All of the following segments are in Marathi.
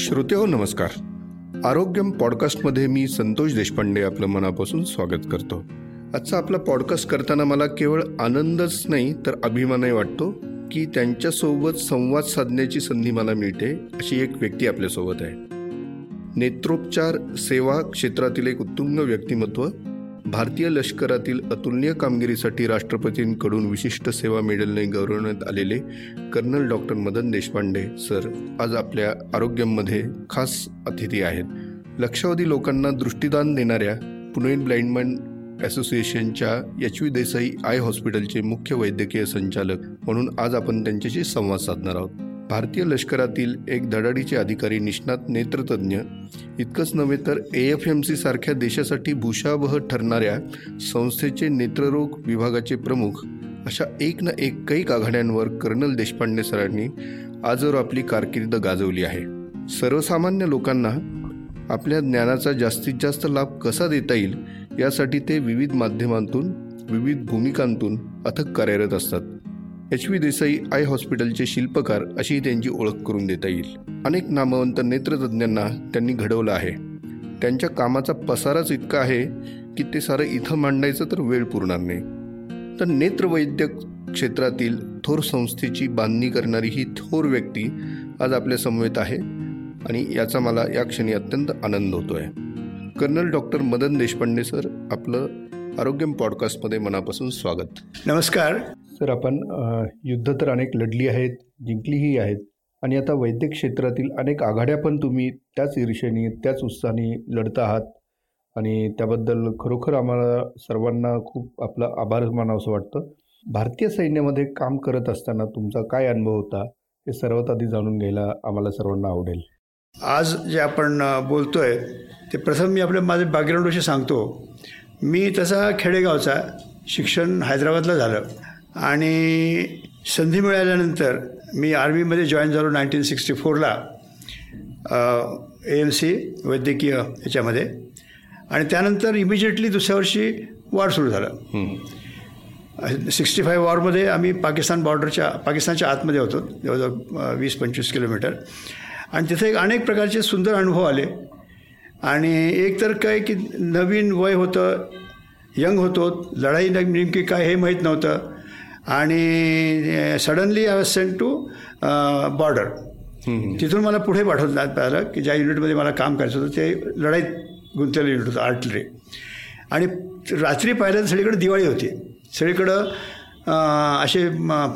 श्रोते हो नमस्कार. आरोग्यम पॉडकास्टमध्ये मी संतोष देशपांडे आपलं मनापासून स्वागत करतो. आजचा आपला पॉडकास्ट करताना मला केवळ आनंदच नाही तर अभिमानही वाटतो की त्यांच्यासोबत संवाद साधण्याची संधी मला मिळते अशी एक व्यक्ती आपल्यासोबत आहे. नेत्रोपचार सेवा क्षेत्रातील एक उत्तुंग व्यक्तिमत्व भारतीय लष्करातील अतुलनीय कामगिरीसाठी राष्ट्रपतींकडून विशिष्ट सेवा मेडलने गौरवण्यात आलेले colonel doctor Madan Deshpande sir आज आपल्या आरोग्यामध्ये खास अतिथी आहेत. लक्षावधी लोकांना दृष्टीदान देणाऱ्या पुणे ब्लाइंडमॅन असोसिएशनच्या एच व्ही देसाई आय हॉस्पिटलचे मुख्य वैद्यकीय संचालक म्हणून आज आपण त्यांच्याशी संवाद साधणार आहोत. भारतीय लष्करातील एक धडाडीचे अधिकारी निष्णात नेत्रतज्ञ इतकंच नव्हे तर ए एफ एम सी सारख्या देशासाठी भूषावह ठरणाऱ्या संस्थेचे नेत्ररोग विभागाचे प्रमुख अशा एक ना एक कैक आघाड्यांवर कर्नल देशपांडे सरांनी आजवर आपली कारकीर्द गाजवली आहे. सर्वसामान्य लोकांना आपल्या ज्ञानाचा जास्तीत जास्त लाभ कसा देता येईल यासाठी ते विविध माध्यमांतून विविध भूमिकांतून अथक कार्यरत असतात. एच व्ही देसाई आय हॉस्पिटलचे शिल्पकार अशी त्यांची ओळख करून देता येईल. अनेक नामवंत नेत्रतज्ञांना त्यांनी घडवलं आहे. त्यांच्या कामाचा पसाराच इतका आहे की ते सारं इथं मांडायचं तर वेळ पुरणार नाही. तर नेत्रवैद्यक क्षेत्रातील थोर संस्थेची बांधणी करणारी ही थोर व्यक्ती आज आपल्या समवेत आहे आणि याचा मला या क्षणी अत्यंत आनंद होतो आहे colonel doctor Madan Deshpande sir आपलं आरोग्यम पॉडकास्टमध्ये मनापासून स्वागत. नमस्कार. तर आपण युद्ध तर अनेक लढली आहेत जिंकलीही आहेत. आणि आता वैद्यक क्षेत्रातील अनेक आघाड्या पण तुम्ही त्याच ईर्षेने त्याच उत्साहाने लढत आहात. आणि त्याबद्दल खरोखर आम्हाला सर्वांना खूप आपला आभार मानावं असं वाटतं. भारतीय सैन्यामध्ये काम करत असताना तुमचा काय अनुभव होता? हे सर्वात आधी जाणून घ्यायला आम्हाला सर्वांना आवडेल. आज जे आपण बोलतोय ते प्रथम मी आपल्या माझे बॅकग्राऊंडविषयी सांगतो. मी तसा खेडेगावचा शिक्षण हैदराबादला झालं. आणि संधी मिळाल्यानंतर मी आर्मीमध्ये जॉईन झालो नाईन्टीन सिक्स्टी फोरला ए एम सी वैद्यकीय ह्याच्यामध्ये आणि त्यानंतर इमिजिएटली दुसऱ्या वर्षी वॉर सुरू झालं. सिक्स्टी फाईव्ह वॉरमध्ये आम्ही पाकिस्तान बॉर्डरच्या पाकिस्तानच्या आतमध्ये होतो जवळजवळ वीस पंचवीस किलोमीटर. आणि तिथे एक अनेक प्रकारचे सुंदर अनुभव आले. आणि एक तर काय की नवीन वय होतं यंग होतो लढाई नेमकी काय हे माहीत नव्हतं. आणि suddenly I was sent to border तिथून मला पुढे पाठवण्यात आलं की ज्या युनिटमध्ये मला काम करायचं होतं ते लढाईत गुंतलेलं युनिट होतं आर्टलरी आणि रात्री पाहिलं तर सगळीकडे दिवाळी होती. सगळीकडं असे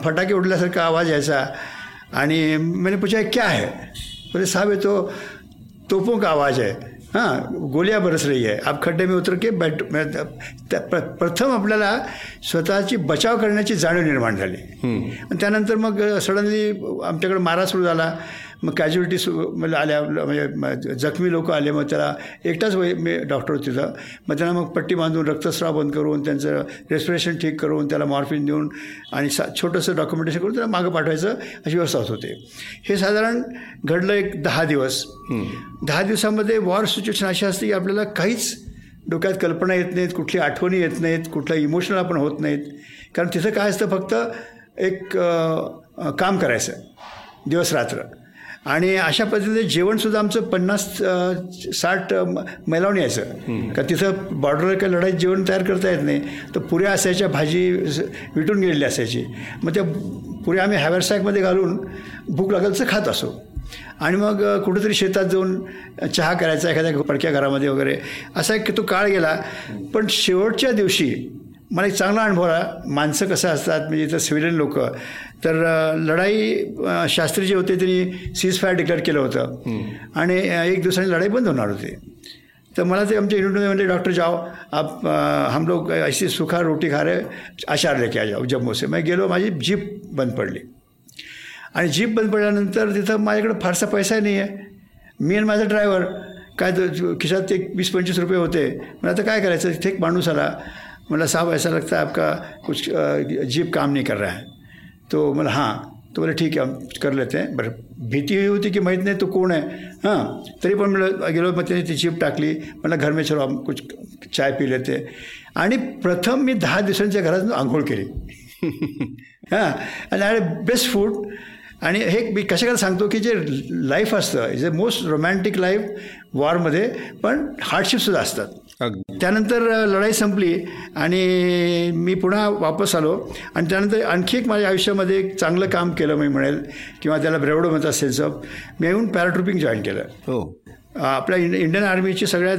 फटाके उडल्यासारखा आवाज यायचा. आणि मैंने पूछा क्या है? बोले साहब तो तोपों का आवाज़ है हां गोलियां बरस रही आहे आप खड्डे में उतर के बैठ प्रथम आपल्याला स्वतःची बचाव करण्याची जाणीव निर्माण झाली. आणि त्यानंतर मग सडनली आमच्याकडे मारा सुरू झाला. मग कॅज्युलिटी सु म्हणजे आल्या म्हणजे जखमी लोक आले मग त्याला एकटाच वय मी डॉक्टर तिथं. मग त्यांना मग पट्टी बांधून रक्तस्राव बंद करून त्यांचं रेस्पिरेशन ठीक करून त्याला मॉर्फिन देऊन आणि सा छोटंसं डॉक्युमेंटेशन करून त्याला मागं पाठवायचं अशी व्यवस्था होत होते. हे साधारण घडलं एक दहा दिवस. दहा दिवसामध्ये वॉर सिच्युएशन अशी असते की आपल्याला काहीच डोक्यात कल्पना येत नाहीत कुठली आठवणी येत नाहीत कुठलं इमोशनल आपण होत नाहीत. कारण तिथं काय असतं फक्त एक काम करायचं. दिवस रात्र. आणि अशा पद्धतीने जेवणसुद्धा आमचं पन्नास साठ मैलावून यायचं. का तिथं बॉर्डरवर काही लढाईत जेवण तयार करता येत नाही. तर पुऱ्या असायच्या भाजी विटून गेलेली असायची. मग त्या पुऱ्या आम्ही हॅवरसॅकमध्ये घालून भूक लागलचं खात असो. आणि मग कुठेतरी शेतात जाऊन चहा करायचा एखाद्या पडक्या घरामध्ये वगैरे. असा एक तो काळ गेला. पण शेवटच्या दिवशी मला एक चांगला अनुभव आला. माणसं कसं असतात म्हणजे इथं सिव्हिलियन लोक. तर लढाई शास्त्री जे होते त्यांनी सीज फायर डिक्लेअर केलं होतं. आणि एक दिवसाने लढाई बंद होणार होती. तर मला ते आमच्या युनिटमध्ये म्हणजे डॉक्टर जाओ आप हम लोग ऐसी सुखा रोटी खा रहे आचार लेके आ जाओ जम्मू से मैं गेलो माझी जीप बंद पडली. आणि जीप बंद पडल्यानंतर तिथं माझ्याकडे फारसा पैसा नाही आहे मी आणि माझा ड्रायव्हर काय खिशात एक वीस पंचवीस रुपये होते. मग आता काय करायचं? तिथे एक माणूस आला. मला साहब ऐसा लगता है आपका कुछ जीप काम नहीं कर रहा है. तो मला हां. तो बोले ठीक आहे हम कर लेते हैं. बरं भीती हुई होती की माहीत नाही तो कोण आहे हां तरी पण मला गेलो मग त्याने ती जीप टाकली मला घर में चलो हम कुछ चाय पी लेते। आणि प्रथम मी दहा दिवसांच्या घरात आंघोळ केली. हां आणि आय बेस्ट फूड आणि हे मी कशाकडे सांगतो की जे लाईफ असतं is a most romantic life वॉरमध्ये पण हार्डशिपसुद्धा असतात. त्यानंतर लढाई संपली आणि मी पुन्हा वापस आलो. आणि त्यानंतर आणखी एक माझ्या आयुष्यामध्ये एक चांगलं काम केलं मी म्हणेल किंवा त्याला ब्रेवडो म्हणतात सेन्स ऑफ मी येऊन पॅराट्रुपिंग जॉईन केलं. हो. आपल्या इंड इंडियन आर्मीची सगळ्यात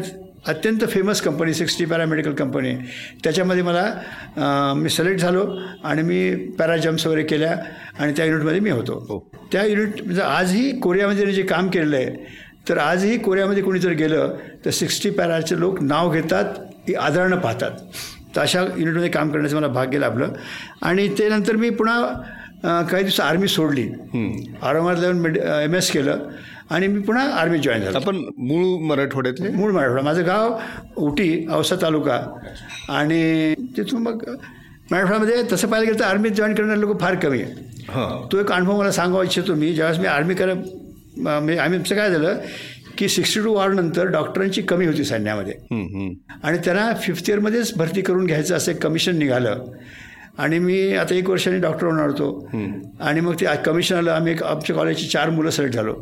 अत्यंत famous company sixty paramedical company त्याच्यामध्ये मला मी सिलेक्ट झालो आणि मी पॅरा जम्प्स वगैरे केल्या आणि त्या युनिटमध्ये मी होतो. हो. त्या युनिट म्हणजे आजही कोरियामध्ये जे काम केलेलं आहे तर आजही कोरियामध्ये कोणी जर गेलं तर सिक्स्टी पॅराचे लोक नाव घेतात की आदरानं पाहतात. तर अशा युनिटमध्ये काम करण्याचं मला भाग्य लाभलं. आणि ते नंतर मी पुन्हा काही दिवस आर्मी सोडली. औरंगाबाद जाऊन मेड एम एस केलं. आणि मी पुन्हा आर्मी जॉईन झालो. आपण मूळ मराठवाड्यातले? मूळ मराठवाडा. माझं गाव उटी औसा तालुका. आणि तिथून मग मराठवाड्यामध्ये तसं पाहायला गेलं तर आर्मीत जॉईन करणारे लोक फार कमी आहे हां. तो एक अनुभव मला सांगावा इच्छितो मी. ज्यावेळेस मी आर्मी कर म्हणजे आम्हीचं काय झालं की सिक्स्टी टू वॉरनंतर डॉक्टरांची कमी होती सैन्यामध्ये. आणि त्यांना फिफ्थ इयरमध्येच भरती करून घ्यायचं असं एक कमिशन निघालं. आणि मी आता एक वर्षाने डॉक्टर होणार होतो. आणि मग ते कमिशन आलं आम्ही एक आमच्या कॉलेजची चार मुलं सिलेक्ट झालो.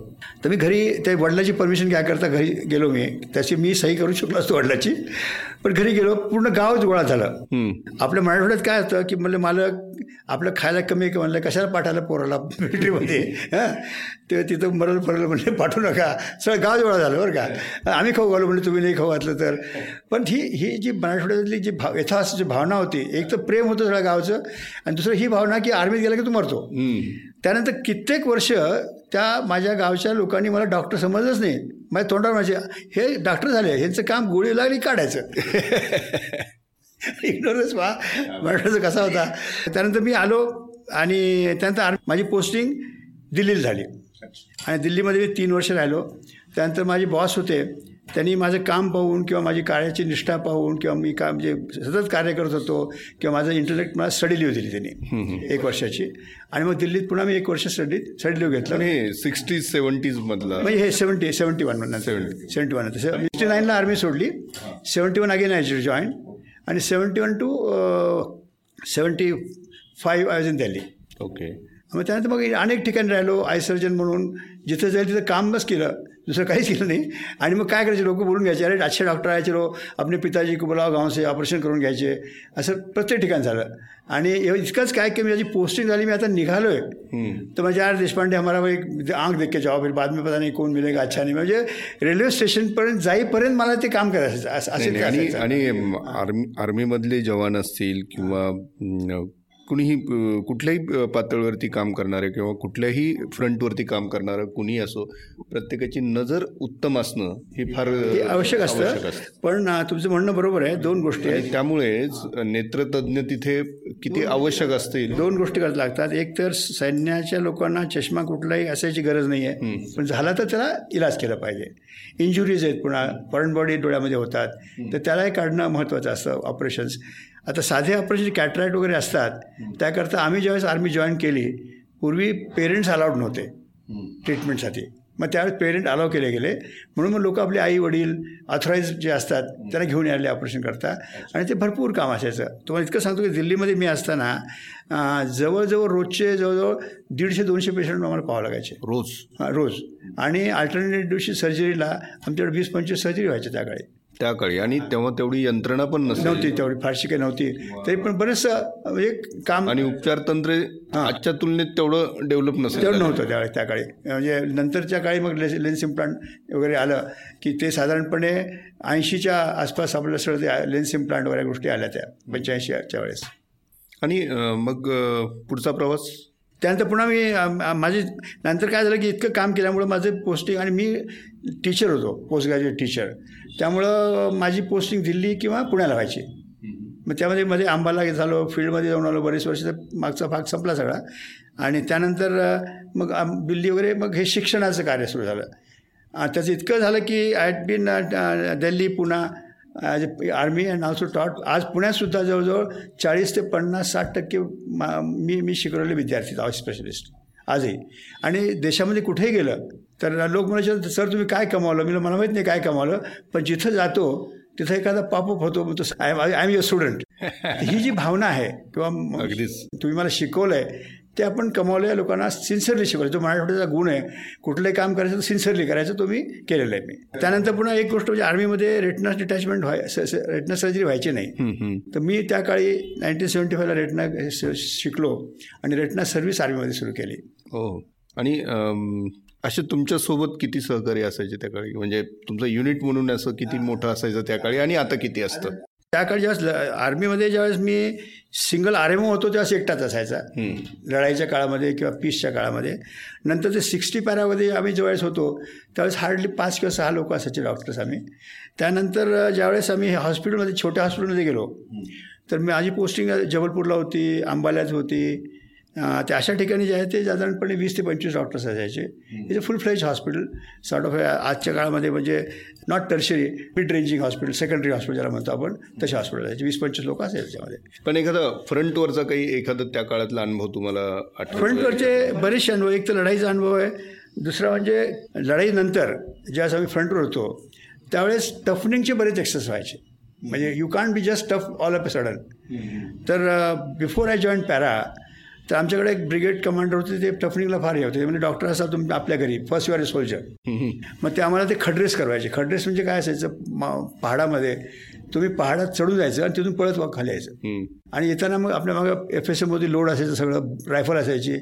तर मी घरी ते वडिलाची परमिशन घ्याकरता घरी गेलो मी. त्याची मी सही करू शकलो असतो वडिलाची. पण घरी गेलो पूर्ण गावच गोळा झालं. आपल्या मराठवाड्यात काय असतं की म्हणलं मालक आपलं खायला कमी आहे की म्हणलं कशाला पाठायला पोराला मिलिटरीमध्ये हां? ते तिथं मरल पडलं म्हणले पाठवू नका. सगळं गाव गोळा झालं बरं का. आम्ही खाऊ घालू म्हणजे तुम्ही नाही खाऊ घातलं तर. पण ही ही जी मराठवाड्यातली जी भाव यथास जी भावना होती एक तर प्रेम होतं सगळ्या गावचं आणि दुसरं ही भावना की आर्मीत गेला की तू मरतो. त्यानंतर कित्येक वर्ष त्या माझ्या गावच्या लोकांनी मला डॉक्टर समजलंच नाही. माझ्या तोंडावर माझे हे डॉक्टर झाले ह्यांचं काम गोळी लागली काढायचं. इग्नोरन्स वा मराठाचा कसा होता? त्यानंतर मी आलो आणि त्यानंतर माझी पोस्टिंग दिल्लीला झाली. आणि दिल्लीमध्ये मी तीन वर्ष राहिलो. त्यानंतर माझे बॉस होते. त्यांनी माझं काम पाहून किंवा माझी कार्याची निष्ठा पाहून किंवा मी का म्हणजे सतत कार्य करत होतो किंवा माझं इंटरनेट मला स्टडी लिव्ह दिली त्यांनी. एक वर्षाची. आणि मग दिल्लीत पुन्हा मी एक वर्ष स्टडी स्टडी लिव्ह घेतलं. हे सिक्स्टीज सेवन्टीज मधला? म्हणजे हे seventy seventy one Seventy. Seventy one sixty नाईनला army सोडली. Seventy one again I join आणि seventy one to seventy five I was in Delhi okay. मग त्यानंतर मग अनेक ठिकाणी राहिलो आय सर्जन म्हणून जिथं जाईल तिथं कामच केलं. दुसरं काहीच केलं नाही. आणि मग काय करायचे? लोक बोलून घ्यायचे अरे अच्छे डॉक्टर यायचे लोक आपले पिताजी को बुलाव गाव से ऑपरेशन करून घ्यायचे. असं प्रत्येक ठिकाणी झालं. आणि इतकंच काय की माझी पोस्टिंग झाली मी आता निघालो आहे तर म्हणजे यार देशपांडे हमारा वो एक आंख देख के जाओ फिर बाद में पता नाही कोण मिळेल अच्छा नाही. म्हणजे रेल्वे स्टेशनपर्यंत जाईपर्यंत मला ते काम करायचं असं आणि आर्मी आर्मीमधले जवान असतील किंवा कुणीही कुठल्याही पातळीवरती काम करणारे किंवा कुठल्याही फ्रंटवरती काम करणारं कुणीही असो प्रत्येकाची नजर उत्तम असणं हे फार आवश्यक असतं. पण तुमचं म्हणणं बरोबर आहे. दोन गोष्टी आहेत. त्यामुळेच नेत्रतज्ञ तिथे किती आवश्यक असतील? दोन गोष्टी करायला लागतात. एक तर सैन्याच्या लोकांना चष्मा कुठलाही असायची गरज नाही आहे पण झाला तर त्याला इलाज केला पाहिजे. इंजुरीज आहेत पुन्हा. फॉरेन बॉडी डोळ्यामध्ये होतात. तर त्यालाही काढणं महत्त्वाचं असतं. ऑपरेशन्स आता साधे ऑपरेशन कॅटरॅक्ट वगैरे असतात त्याकरता आम्ही ज्यावेळेस आर्मी जॉईन केली पूर्वी पेरेंट्स अलाउड नव्हते ट्रीटमेंटसाठी. मग त्यावेळेस पेरेंट अलाव केले गेले. म्हणून मग लोक आपले आई वडील ऑथराईज जे असतात त्यांना घेऊन यायले ऑपरेशन करता आणि ते भरपूर काम असायचं. तुम्हाला इतकं सांगतो की दिल्लीमध्ये मी असताना जवळजवळ रोजचे जवळजवळ दीडशे दोनशे पेशंट आम्हाला पाहावं लागायचे. रोज? हां रोज. आणि अल्टरनेट दिवशी सर्जरीला आमच्याकडे वीस पंचवीस सर्जरी व्हायच्या त्या काळी. त्या काळी आणि तेव्हा तेवढी यंत्रणा पण नसते नव्हती तेवढी फारशी काही नव्हती. तरी पण बरंचसं म्हणजे काम आणि उपचार तंत्रे आजच्या तुलनेत तेवढं डेव्हलप नसेल तेवढं नव्हतं त्यावेळेस त्या काळी म्हणजे नंतरच्या काळी मग लेस लेन्स इम्प्लांट वगैरे आलं की ते साधारणपणे ऐंशीच्या आसपास आपलं सगळं ते लेन्स इम्प्लांट वगैरे गोष्टी आल्या त्या पंच्याऐंशीच्या वेळेस. आणि मग पुढचा प्रवास? त्यानंतर पुन्हा मी माझी नंतर काय झालं की इतकं काम केल्यामुळं माझं पोस्टिंग आणि मी टीचर होतो पोस्ट ग्रॅज्युएट टीचर त्यामुळं माझी पोस्टिंग दिल्ली किंवा पुण्याला व्हायची. मग त्यामध्ये मध्ये आंबाला झालो फील्डमध्ये जाऊन आलो बरेच वर्ष मागचा भाग संपला सगळा. आणि त्यानंतर मग दिल्ली वगैरे मग हे शिक्षणाचं कार्य सुरू झालं. त्याचं इतकं झालं की I had been Delhi Poona as army and also taught आज पुण्यातसुद्धा जवळजवळ चाळीस ते पन्नास साठ टक्के मा मी मी शिकवलेले विद्यार्थी आहोत स्पेशलिस्ट आजही. आणि देशामध्ये कुठेही गेलं तर लोक म्हणायचे सर तुम्ही काय कमावलं? मी मला माहीत नाही काय कमावलं पण जिथं जातो तिथं एखादा पॉपअप होतो मग तो I I am your student ही जी भावना आहे किंवा अगदीच. तुम्ही मला शिकवलं आहे ते आपण कमावलेल्या लोकांना सिन्सिअरली शिकवलं. जो मराठवाड्याचा गुण आहे कुठलंही काम करायचं तर सिन्सिअरली करायचं तो मी केलेलं आहे मी. त्यानंतर पुन्हा एक गोष्ट म्हणजे आर्मीमध्ये रेटना डिटॅचमेंट व्हाय रेटना सर्जरी व्हायची नाही. तर मी त्या काळी नाईन्टीन सेवन्टी फायला रेटना शिकलो आणि रेटना सर्व्हिस आर्मीमध्ये सुरू केली. हो. आणि असे तुमच्यासोबत किती सहकारी असायचे त्या काळी? म्हणजे तुमचं युनिट म्हणून असं किती मोठं असायचं त्या काळी आणि आता किती असतं? त्या काळी ज्यावेळेस ल- आर्मीमध्ये ज्यावेळेस मी सिंगल आर एम ओ होतो त्यावेळेस एकटाच असायचा. लढाईच्या काळामध्ये किंवा पीसच्या काळामध्ये. नंतर ते सिक्स्टी पॅरामध्ये आम्ही ज्यावेळेस होतो त्यावेळेस हार्डली पाच किंवा सहा लोक असायचे डॉक्टर्स आम्ही. त्यानंतर ज्यावेळेस आम्ही हॉस्पिटलमध्ये छोट्या हॉस्पिटलमध्ये गेलो तर माझी पोस्टिंग जबलपूरला होती अंबाल्यात होती ते अशा ठिकाणी जे आहे ते साधारणपणे वीस ते पंचवीस डॉक्टर्स असायचे इथे full fledged hospital sort of आजच्या काळामध्ये म्हणजे not tertiary mid ranging hospital secondary hospital ज्याला म्हणतो आपण तसे हॉस्पिटल असायचे वीस पंचवीस लोक असायचे त्याच्यामध्ये पण एखादा फ्रंटवरचा काही एखादा त्या काळातला अनुभव तुम्हाला फ्रंटवरचे बरेचसे अनुभव. एक तर लढाईचा अनुभव आहे. दुसरा म्हणजे लढाईनंतर ज्यावेळेस आम्ही फ्रंटवर होतो त्यावेळेस टफनिंगचे बरेच एक्सरसाइज व्हायचे. म्हणजे you can't be just tough all of a sudden तर बिफोर आय जॉईन पॅरा तर आमच्याकडे एक ब्रिगेड कमांडर होते ते टफनिंगला फार हे होते. म्हणजे डॉक्टर असा तुम्ही आपल्या घरी फर्स्ट युअर ए सोल्जर. मग ते आम्हाला ते खड्रेस करवायचे. खड्रेस म्हणजे काय असायचं? पहाडामध्ये तुम्ही पहाडात चढून जायचं आणि तिथून पळत वा- खाली यायचं. आणि येताना मग आपल्या मागं एफ एस एममध्ये लोड असायचं सगळं रायफल असायची.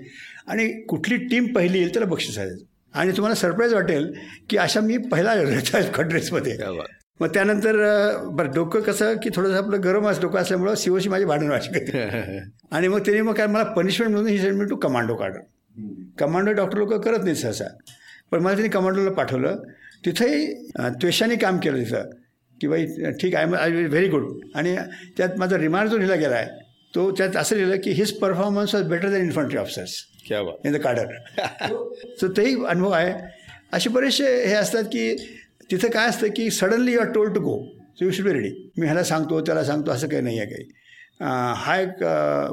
आणि कुठली टीम पहिली येईल त्याला बक्षीस असायचं. आणि तुम्हाला सरप्राईज वाटेल की अशा मी पहिला खड्रेसमध्ये. मग त्यानंतर बरं डोकं कसं की थोडंसं आपलं गरम असं डोकं असल्यामुळं शिवशी माझी भांडण कधी आणि मग त्यांनी मग काय मला पनिशमेंट म्हणून he send me to commando काढलं कमांडो डॉक्टर लोक करत नाहीत सहसा. पण मला त्यांनी कमांडोला पाठवलं. तिथंही त्वेषाने काम केलं तिथं. की बाई ठीक आहे आय व्हेरी गुड आणि त्यात माझा रिमार्क जो लिहिला गेला आहे तो त्यात असं लिहिलं की his performance was better than infantry officers in the cadre so तेही अनुभव आहे. असे बरेचसे हे असतात की तिथं काय असतं की suddenly you are told to go so you should be ready. मी ह्याला सांगतो त्याला सांगतो असं काही नाही आहे काही. हा एक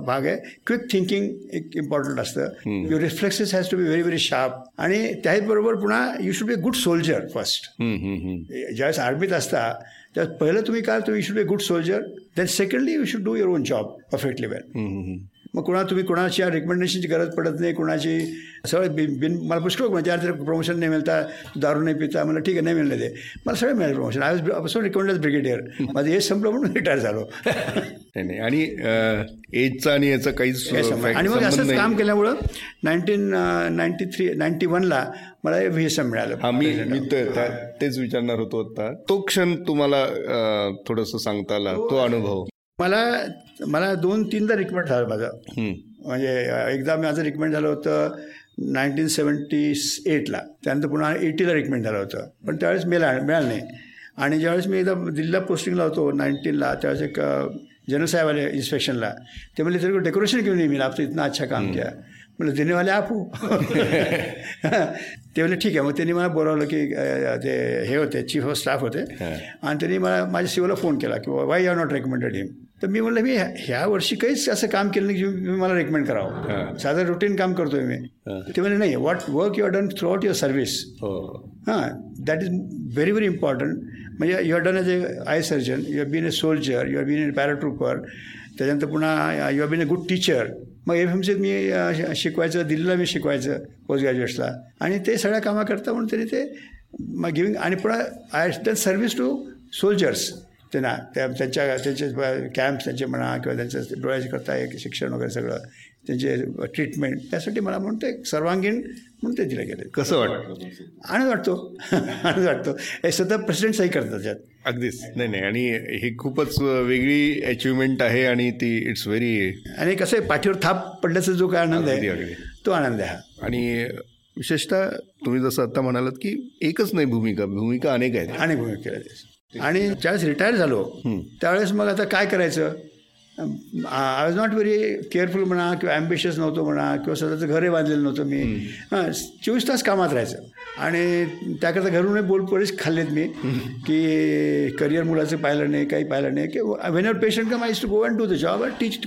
भाग आहे. क्विक थिंकिंग एक इम्पॉर्टंट असतं. Your reflexes has to be very very sharp आणि त्याचबरोबर पुन्हा you should be good soldier first. ज्यावेळेस आर्मीत असता त्यावेळेस पहिलं तुम्ही काय तुम्ही you should be good soldier then secondly you should do your own job perfectly well. मग कुणा तुम्ही कुणाच्या रिकमेंडेशनची गरज पडत नाही कुणाची सगळं बिन बिन मला पुष्कळ म्हणजे यार प्रमोशन नाही मिळता दारू नाही पिता मला ठीक आहे नाही मिळलं ते. मला सगळं मिळालं promotion I was so recommended brigadier माझं हे संपलं म्हणून रिटायर झालो. नाही आणि एजचा आणि याचा काहीच आणि मग असंच. काम केल्यामुळं नाईन्टीन नाईन्टी थ्री नाईन्टी वनला मला व्ही एस एम मिळालं. हा मी मी तेच विचारणार होतो आता. तो क्षण तुम्हाला थोडस सांगता आला तो अनुभव? मला मला दोन तीनदा रिकमेंड झालं माझं. म्हणजे एकदा माझं रिकमेंड झालं होतं नाईन्टीन सेवन्टी एटला त्यानंतर पुन्हा एटीला रिकमेंड झालं होतं. पण त्यावेळेस मिळा मिळालं नाही. आणि ज्यावेळेस मी एकदा दिल्लीला पोस्टिंगला होतो नाईन्टीनला त्यावेळेस एक जनरल साहेब आले इन्स्पेक्शनला ते म्हणले तेरे डेकोरेशन क्यों नहीं मिला आपने इतना अच्छा काम किया म्हणलं देने वाले आप. ते म्हणले ठीक आहे. मग त्यांनी मला बोलावलं की ते हे होते चीफ ऑफ स्टाफ होते. आणि त्यांनी मला माझ्या सीओला फोन केला की why are not recommended him तर मी म्हणलं मी ह्या- वर्षी काहीच असं काम केलं नाही की मला रेकमेंड करावं. साधं रुटीन काम करतोय मी. ते म्हणजे नाही what work you are done throughout your service हो. हां that is very very important म्हणजे you are done as a eye surgeon you have been a soldier you have been a paratrooper त्याच्यानंतर पुन्हा you have been a good teacher मग एफ एम सीत मी अ, शिकवायचं दिल्लीला मी शिकवायचं पोस्ट ग्रॅज्युएट्सला आणि ते सगळ्या कामं करता म्हणून त्यांनी ते मग गिविंग आणि पुन्हा I done service to soldiers त्यांना त्या त्यांच्या त्यांचे कॅम्प्स त्यांचे म्हणा किंवा त्यांचं डोळ्याचे करता एक शिक्षण वगैरे सगळं त्यांचे ट्रीटमेंट त्यासाठी मला म्हणून ते सर्वांगीण म्हणून ते दिलं गेलं. कसं वाटतं आनंद वाटतो. आनंद वाटतो. हे सतत प्रेसिडेंटही करतात त्याच्यात. अगदीच. नाही नाही. आणि ही खूपच वेगळी अचिव्हमेंट आहे आणि ती इट्स व्हेरी आणि कसं आहे पाठीवर थाप पडल्याचा जो काय आनंद आहे. तो आनंद आहे हा. आणि विशेषतः तुम्ही जसं आता म्हणालात की एकच नाही भूमिका. भूमिका अनेक आहेत. अनेक भूमिका केल्या त्याच्यात. आणि ज्यावेळेस रिटायर झालो त्यावेळेस मग आता काय करायचं? I was not very careful म्हणा किंवा ॲम्बिशियस नव्हतो म्हणा किंवा स्वतःचं घरही बांधलेलं नव्हतं मी. हां चोवीस तास कामात राहायचं. आणि त्याकरता घरूनही बोल बरेच खाल्लेत मी की करिअर मुलाचं पाहिलं नाही काही पाहिलं नाही. की Wien your patient come eyes to go and do the job teach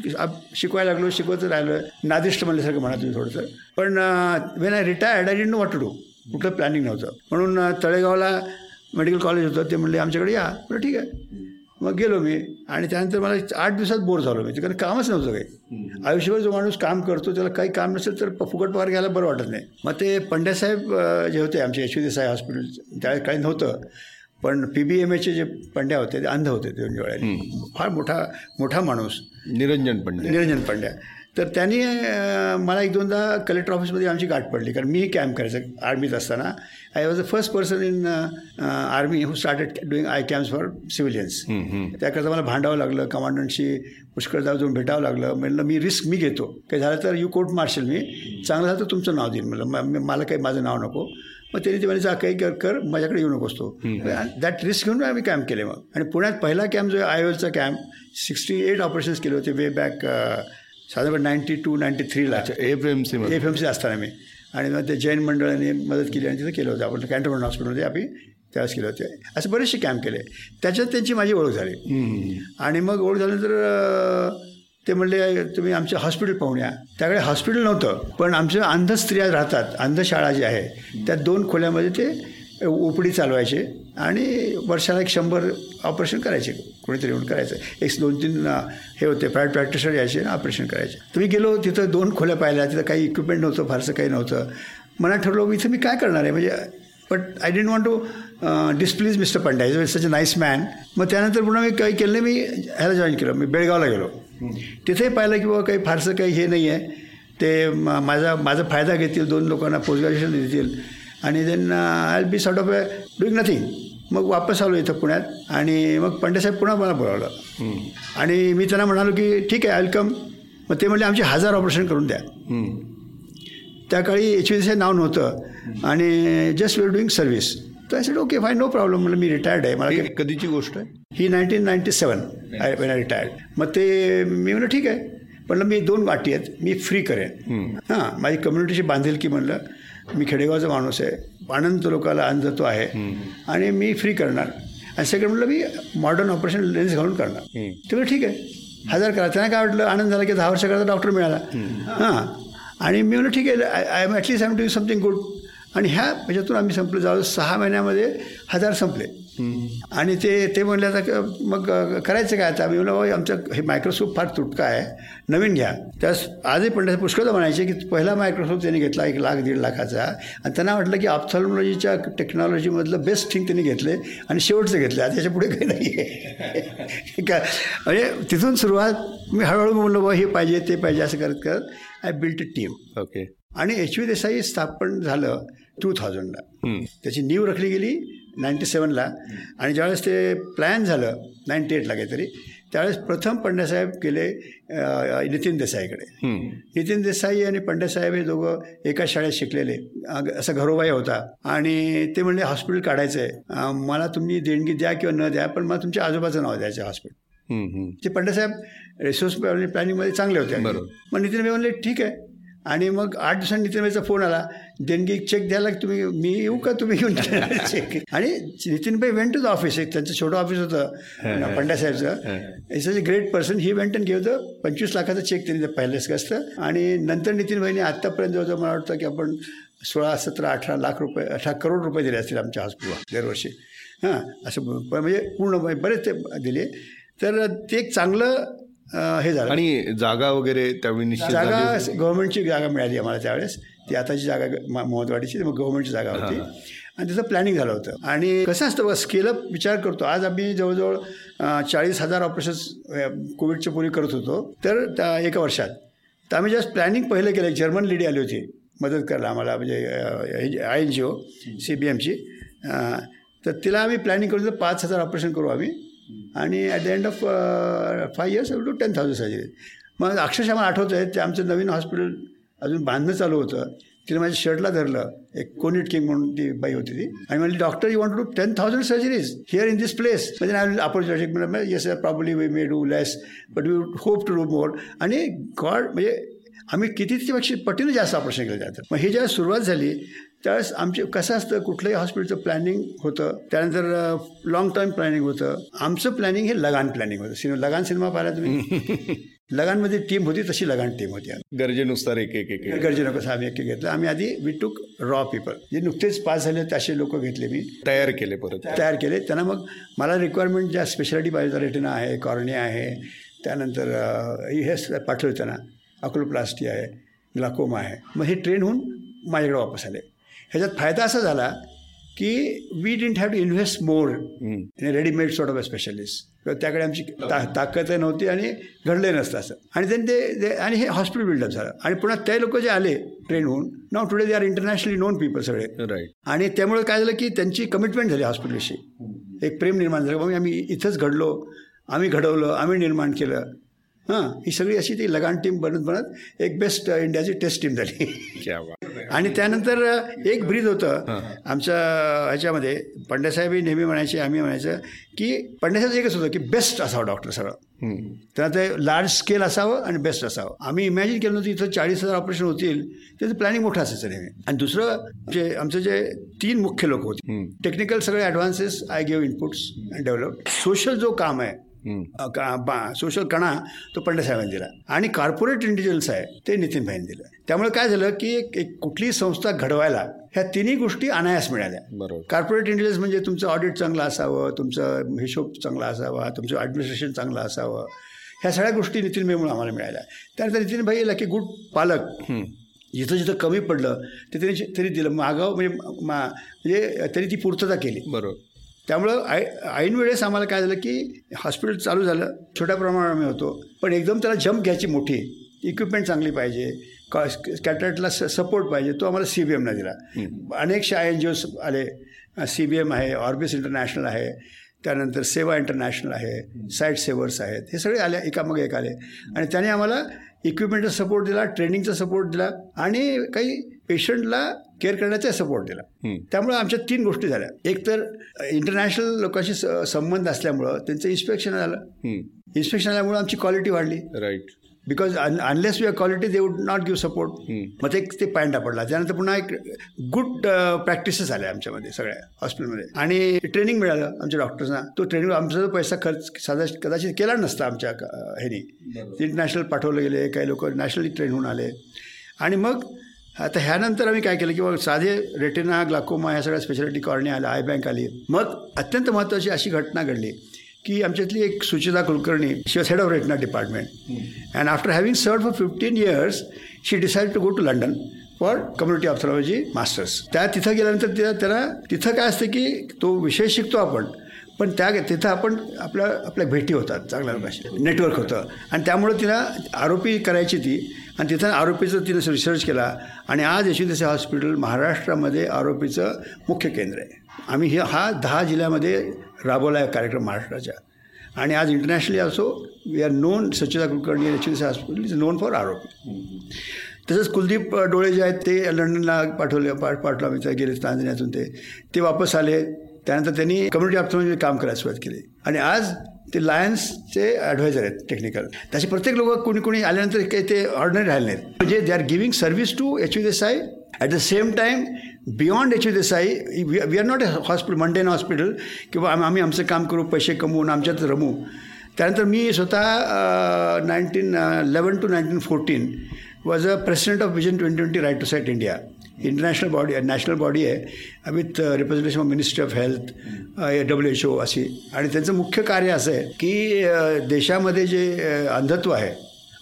शिकवायला लागलो शिकवत राहिलो. नादिष्ट म्हणल्यासारखं म्हणा तुम्ही थोडंसं. पण when I retired I didn't know what to do कुठलं प्लॅनिंग नव्हतं. म्हणून तळेगावला मेडिकल कॉलेज होतं ते म्हणले आमच्याकडे या. बरं ठीक आहे. मग गेलो मी आणि त्यानंतर मला आठ दिवसात बोर झालो मी कारण कामच नव्हतं काही. आयुष्यभर जो माणूस काम करतो त्याला काही काम नसेल तर फुकट पगार घ्यायला बरं वाटत नाही. मग ते पंड्यासाहेब जे होते आमचे यशवंत देसाई हॉस्पिटल त्यावेळेस काही नव्हतं. पण पी बी एम एचे जे पंड्या होते ते अंध होते दोन वेळा फार मोठा मोठा माणूस. निरंजन पंडित निरंजन पंड्या. तर त्यांनी अं, मला एक दोनदा कलेक्टर ऑफिसमध्ये आमची गाठ पडली. कारण मी कॅम्प करायचं आर्मीत असताना. I was the first person in army who started doing eye camps for civilians त्याकरता मला भांडावं लागलं कमांडंटशी पुष्कळदा जाऊन भेटावं लागलं. म्हणलं मी रिस्क मी घेतो. काही झालं तर यू कोर्ट मार्शल मी. चांगलं झालं तर तुमचं नाव देईन म्हणलं. मला काही माझं नाव नको. मग त्यांनी ते म्हणे जा काही कर कर. माझ्याकडे येऊ नकोस तो. दॅट रिस्क घेऊन आम्ही कॅम्प केले मग. आणि पुण्यात पहिला कॅम्प जो आहे आयओलचा कॅम्प सिक्स्टी एट ऑपरेशन्स केले होते वे बॅक साधारण ninety two ninety थ्रीला F M C F M C असताना मी. आणि मग ते जैन मंडळाने मदत केली आणि तिथं केलं होतं. आपण कॅन्टोनमेंट हॉस्पिटलमध्ये आम्ही त्यावेळेस केले होते. असे बरेचसे कॅम्प केले. त्याच्यात त्यांची माझी ओळख झाली. आणि मग ओळख झाल्यानंतर ते म्हणले तुम्ही आमच्या हॉस्पिटल पाहून या. त्याकडे हॉस्पिटल नव्हतं पण आमच्या अंध स्त्रिया राहतात. अंधशाळा जी आहे त्या दोन खोल्यामध्ये ते ओपडी चालवायचे आणि वर्षाला एक शंभर ऑपरेशन करायचे कोणीतरी येऊन करायचं. एक दोन तीन हे होते प्रायव्हेट प्रॅक्टिशनर यायचे आणि ऑपरेशन करायचे. तुम्ही गेलो तिथं दोन खोल्या पाहिल्या तिथं काही इक्विपमेंट नव्हतं फारसं काही नव्हतं. मनात ठरलो इथं मी काय करणार आहे? म्हणजे but I don't want to displease mister Panda is such a nice man मग त्यानंतर पुन्हा मी काही केलं नाही मी ह्याला जॉईन केलं. मी बेळगावला गेलो. तिथे पाहिलं की बाबा काही फारसं काही हे नाही आहे ते माझा माझा फायदा घेतील दोन लोकांना पोस्ट ग्रॅज्युएशन देतील. आणि then I be sort of a doing nothing मग वापस आलो इथं पुण्यात आणि मग पंड्यासाहेब पुन्हा मला बोलावलं. आणि मी त्यांना म्हणालो की ठीक आहे वेलकम मग ते म्हणले आमचे हजार ऑपरेशन करून द्या. त्या काळी एच व्ही नाव नव्हतं. आणि जस्ट वी डुईंग सर्व्हिस तर I said okay fine no problem म्हणलं मी रिटायर्ड आहे. मला कधीची गोष्ट आहे? ही nineteen ninety seven I when I retired मग ते मी म्हणलं ठीक आहे. म्हणलं मी दोन वाटी आहेत. मी फ्री करेन. हां माझी कम्युनिटीशी बांधील की म्हणलं. मी खेडेगावचा माणूस आहे. अनंत लोकाला अंधत्व आहे. आणि मी फ्री करणार. आणि सेकंड म्हणलं मी मॉडर्न ऑपरेशन लेन्स घालून करणार. ते म्हणलं ठीक आहे. हजार करा. त्यांना काय वाटलं? आनंद झाला की दहा वर्षाकरता डॉक्टर मिळाला. हां. आणि मी म्हणलं ठीक आहे. I am at least I am doing something good आणि ह्या ह्याच्यातून आम्ही संपलो. जाऊ सहा महिन्यामध्ये हजार संपले. आणि ते ते म्हणले आता मग करायचं काय आता? मी म्हणलं "बाबा, आमचं हे मायक्रोस्कोप फार तुटका आहे. नवीन घ्या. त्यास आजही पंडित पुष्कळ म्हणायचे की पहिला मायक्रोस्कोप त्यांनी घेतला एक लाख दीड लाखाचा. आणि त्यांना वाटलं की ऑप्थॉल्मॉलॉजीच्या टेक्नॉलॉजीमधलं बेस्ट थिंग त्यांनी घेतले आणि शेवटचं घेतलं. आता याच्यापुढे काही नाही आहे का म्हणजे तिथून सुरुवात मी हळूहळू म्हणलो बाबा हे पाहिजे ते पाहिजे असं करत करत I built a team okay. आणि एच व्ही देसाई स्थापन झालं. टू थाउजंडला त्याची नीव रखली गेली नाईन्टी सेवनला आणि ज्यावेळेस ते प्लॅन झालं नाईन्टी एटला काहीतरी त्यावेळेस प्रथम पंड्यासाहेब गेले अ, नितीन देसाईकडे. नितीन देसाई आणि पंड्यासाहेब हे दोघं एका शाळेत शिकलेले. असा घरोबाई होता. आणि ते म्हणले हॉस्पिटल काढायचं आहे मला तुम्ही देणगी द्या किंवा न द्या पण मला तुमच्या आजोबाचं नाव द्यायचं हॉस्पिटल. ते पंड्यासाहेब रिसोर्स प्लॅनिंगमध्ये चांगले होते. मग नितीन भाई म्हणले ठीक आहे. आणि मग आठ दिवसांनी नितीन भाईचा फोन आला देणगी चेक द्यायला तुम्ही मी येऊ का तुम्ही? घेऊन चेक आणि नितीन भाई वेंट टू द ऑफिस एक त्यांचं छोटं ऑफिस होतं पंड्यासाहेबचं is a great person he. Went and घेऊ पंचवीस लाखाचा चेक त्यांनी पहिलेच असतं आणि नंतर नितीन भाईने आत्तापर्यंत जवळजवळ मला वाटतं की आपण सोळा सतरा अठरा लाख रुपये अठरा करोड रुपये दिले असतील आमच्या हॉस्पिटलला दरवर्षी. हां असं म्हणजे पूर्ण बरेच ते दिले. तर ते एक चांगलं हे झालं. आणि जागा वगैरे त्यावेळी निश्चित जागा? गव्हर्नमेंटची जागा मिळाली आम्हाला त्यावेळेस. ती आताची जागा मोहतवाडीची मग गव्हर्नमेंटची जागा होती. आणि त्याचं प्लॅनिंग झालं होतं. आणि कसं असतं बघा स्केलअप विचार करतो. आज आम्ही जवळजवळ चाळीस हजार ऑपरेशन्स कोविडच्या पूर्वी करत होतो. तर त्या एका वर्षात. तर आम्ही जस्ट प्लॅनिंग पहिलं केलं. जर्मन लेडी आली होती. मदत करायला आम्हाला म्हणजे I N G O C B एमची तर तिला आम्ही प्लॅनिंग करून पाच हजार ऑपरेशन करू आम्ही. आणि at the end of five years two ten thousand surgery मग अक्षरशः मला आठवतं आहे ते आमचं नवीन हॉस्पिटल अजून बांधणं चालू होतं. तिने माझ्या शर्टला धरलं. एक कोनिट किंग म्हणून ती बाई होती ती. आणि म्हणजे doctor you want to do ten thousand surgeries here in this place म्हणजे आय आपण yes probably we may do less but we hope to do more आणि गॉड म्हणजे आम्ही किती कितीपेक्षा पटीने जास्त ऑपरेशन केलं जातं मग ही जेव्हा सुरुवात झाली त्यावेळेस आमचे कसं असतं कुठल्याही हॉस्पिटलचं प्लॅनिंग होतं त्यानंतर लॉंग टर्म प्लॅनिंग होतं. आमचं प्लॅनिंग हे लगान प्लॅनिंग होतं. सिनेमा लगान सिनेमा पाहिला तुम्ही? लगानमध्ये टीम होती तशी लगान टीम होती गरजेनुसार एक एक एक एक. गरजे नको आम्ही एक एक घेतलं. आम्ही आधी वी टूक रॉ पीपल जे नुकतेच पास झाले तसे लोक घेतले मी. तयार केले परत. तयार केले. त्यांना मग मला रिक्वायरमेंट ज्या स्पेशालिटी पाहिजे रेटिना आहे कॉर्निया आहे त्यानंतर हे पाठवले त्यांना. अकोलोप्लास्टी आहे ग्लाकोमा आहे. मग हे ट्रेन होऊन माझ्याकडे वापस आले. ह्याच्यात फायदा असा झाला की we didn't have to invest more in readymade sort of a specialist त्याकडे आमची ता ताकद नव्हती आणि घडले नसतं असं. आणि then ते आणि हे हॉस्पिटल बिल्डअप झालं. आणि पुन्हा ते लोक जे आले ट्रेन होऊन नाव today they are internationally known people सगळे. राईट आणि त्यामुळे काय झालं की त्यांची कमिटमेंट झाली हॉस्पिटलशी एक प्रेम निर्माण झालं. मग आम्ही इथंच घडलो. आम्ही घडवलं. आम्ही निर्माण केलं. हां ही सगळी अशी ती लगान टीम बनत बनत एक बेस्ट इंडियाची टेस्ट टीम झाली. आणि त्यानंतर एक ब्रीद होतं. आमच्या ह्याच्यामध्ये पंड्यासाहेबही नेहमी म्हणायचे आम्ही म्हणायचं की पंड्यासाहेब एकच होतं की बेस्ट असावं डॉक्टर सगळं. त्याला ते लार्ज स्केल असावं आणि बेस्ट असावं. आम्ही इमॅजिन केलं नव्हतं इथं चाळीस हजार ऑपरेशन होतील. त्याचं प्लॅनिंग मोठं असायचं नेहमी. आणि दुसरं जे आमचं जे तीन मुख्य लोक होते. टेक्निकल सगळे advances I give inputs and develop social जो काम आहे सोशल कणा तो पंडसाहेबांनी दिला. आणि कॉर्पोरेट इंटेलिजन्स आहे ते नितीन भाईंनी दिलं. त्यामुळे काय झालं की एक एक कुठलीही संस्था घडवायला ह्या तिन्ही गोष्टी अनायास मिळाल्या. बरोबर. कॉर्पोरेट इंटेलिजन्स म्हणजे तुमचं ऑडिट चांगलं असावं तुमचं हिशोब चांगला असावा तुमचं ॲडमिनिस्ट्रेशन चांगलं असावं ह्या सगळ्या गोष्टी नितीन भाईमुळे आम्हाला मिळाल्या. त्यानंतर नितीन भाई लाकी गुड पालक. जिथं जिथं कमी पडलं ते त्यांनी त्यांनी दिलं. मागाव म्हणजे मा म्हणजे त्यांनी ती पूर्तता केली. बरोबर. त्यामुळं आय ऐन वेळेस आम्हाला काय झालं की हॉस्पिटल चालू झालं छोट्या प्रमाणावर आम्ही होतो. पण एकदम त्याला जम्प घ्यायची मोठी इक्विपमेंट चांगली पाहिजे कॉ कॅटरेटला स सपोर्ट पाहिजे तो आम्हाला सी बी एमला दिला. अनेकशा एन जी ओज आले. सी बी एम आहे ऑर्बिस इंटरनॅशनल आहे. त्यानंतर सेवा इंटरनॅशनल आहे साईट सेवर्स आहेत हे सगळे आले एकामाग एक आले. आणि त्याने आम्हाला इक्विपमेंटचा सपोर्ट दिला ट्रेनिंगचा सपोर्ट दिला आणि काही पेशंटला केअर करण्याचा सपोर्ट दिला. त्यामुळे आमच्या तीन गोष्टी झाल्या. एक तर इंटरनॅशनल लोकांशी संबंध असल्यामुळं त्यांचं इन्स्पेक्शन झालं. इन्स्पेक्शन आल्यामुळं आमची क्वालिटी वाढली. Right because unless our quality they would not give support मग ते ते पायंडा पडला. त्यानंतर पुन्हा एक गुड प्रॅक्टिसेस आल्या आमच्यामध्ये सगळ्या हॉस्पिटलमध्ये आणि ट्रेनिंग मिळालं आमच्या डॉक्टर्सना तो ट्रेनिंग आमचा जो पैसा खर्च साधा कदाचित केला नसता आमच्या ह्यानी. इंटरनॅशनल पाठवले गेले काही लोक नॅशनली ट्रेन होऊन आले. आणि मग आता ह्यानंतर आम्ही काय केलं की साधे रेटिना ग्लाकोमा ह्या सगळ्या स्पेशालिटी कॉर्निया आल्या आय बँक आली. मग अत्यंत महत्त्वाची अशी घटना घडली. की आमच्यातली एक Suchita Kulkarni she was head of retina department and after having serve for fifteen years she decide to go to London for community ophthalmology masters त्या तिथं गेल्यानंतर त्या त्याला तिथं काय असतं की तो विषय शिकतो आपण पण त्या तिथं आपण आपल्या आपल्या भेटी होतात चांगल्या लोकांशी नेटवर्क होतं. आणि त्यामुळं तिला आरोपी करायची ती. आणि तिथं आरोपीचं तिनं रिसर्च केला. आणि आज यशवंतसे हॉस्पिटल महाराष्ट्रामध्ये आरोपीचं मुख्य केंद्र आहे. आम्ही हे हा दहा जिल्ह्यामध्ये राबवला आहे कार्यक्रम महाराष्ट्राच्या. आणि आज internationally also we are known Suchita Kulkarni यशवंतसे hospital is known for आरोपी तसंच कुलदीप डोळे जे आहेत ते लंडनला पाठवले पाठ पाठवलं आम्ही गेले तांजण्यातून ते. ते वापस आले. त्यानंतर त्यांनी कम्युनिटी ऑप्थॉलॉजी काम करायला सुरुवात केली. आणि आज ते लायन्सचे ॲडवायझर आहेत टेक्निकल त्याचे प्रत्येक लोक कोणी कोणी आल्यानंतर काही ते ऑर्डनरी राहिले नाहीत. म्हणजे they are giving service to H U Desai at the same time beyond H U Desai we are not a hospital mundane hospital किंवा आम- आम्ही आमचं काम करू पैसे कमवून आमच्यात रमू त्यानंतर मी स्वतः nineteen eleven to nineteen fourteen was a president of vision twenty twenty right to sight India international body national body आहे with representation of ministry of health W H O अशी आणि त्यांचं मुख्य कार्य असं आहे की देशामध्ये जे अंधत्व आहे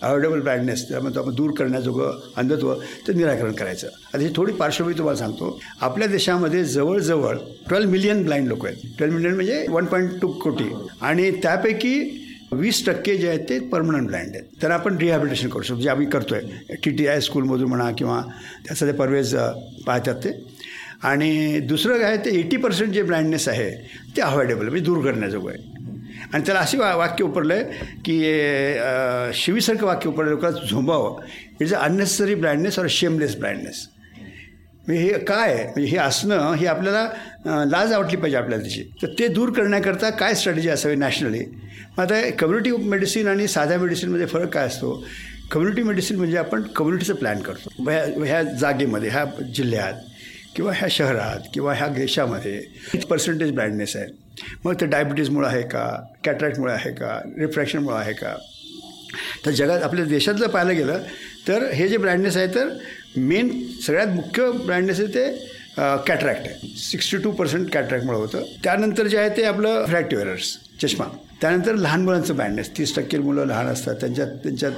अवॉइडेबल ब्लाइंडनेस त्यामुळे आपण दूर करण्याजोगं अंधत्व ते निराकरण करायचं. आता ही थोडी पार्श्वभूमी तुम्हाला सांगतो. आपल्या देशामध्ये जवळजवळ ट्वेल्व मिलियन ब्लाइंड लोक आहेत. ट्वेल्व मिलियन म्हणजे वन पॉईंट टू कोटी. आणि त्यापैकी वीस टक्के जे आहेत ते परमनंट ब्लाइंड आहेत. तर आपण रिहॅबिलिटेशन करू शकतो. जे आम्ही करतो आहे टी टी आय स्कूलमधून म्हणा किंवा त्याचं ते परवेज पाहतात ते. आणि दुसरं काय ते एटी पर्सेंट जे ब्लाइंडनेस आहे ते अवॉइडेबल म्हणजे दूर करण्याजोगं आहे. आणि त्याला असे वा वाक्य उपरलं आहे की शिवीसारखं वाक्य उपरलं लोकांना झोंबावं. इट्स अ अननेसेसरी ब्लाइंडनेस और शेमलेस ब्लाइंडनेस म्हणजे हे काय? म्हणजे हे असणं हे आपल्याला लाज वाटली पाहिजे आपल्याला त्याची. तर ते दूर करण्याकरता काय स्ट्रॅटेजी असावी नॅशनली मग आता कम्युनिटी मेडिसिन आणि साध्या मेडिसिनमध्ये फरक काय असतो? कम्युनिटी मेडिसिन म्हणजे आपण कम्युनिटीचं प्लॅन करतो. ह्या ह्या जागेमध्ये ह्या जिल्ह्यात किंवा ह्या शहरात किंवा ह्या देशामध्ये पर्सेंटेज ब्लाइंडनेस आहे? मग ते डायबिटीजमुळं आहे का? कॅटरॅक्टमुळे आहे का? रिफ्रॅक्शनमुळे आहे का? तर जगात आपल्या देशातलं पाहायला गेलं तर हे जे ब्रँडनेस आहे तर मेन सगळ्यात मुख्य ब्रँडनेस आहे ते कॅटरॅक्ट आहे. सिक्स्टी टू पर्सेंट कॅटरॅक्टमुळे होतं. त्यानंतर जे आहे ते आपलं फ्रॅक्टिव्ह एरर्स चष्मा. त्यानंतर लहान मुलांचं ब्रँडनेस तीस टक्के मुलं लहान असतात त्यांच्यात त्यांच्यात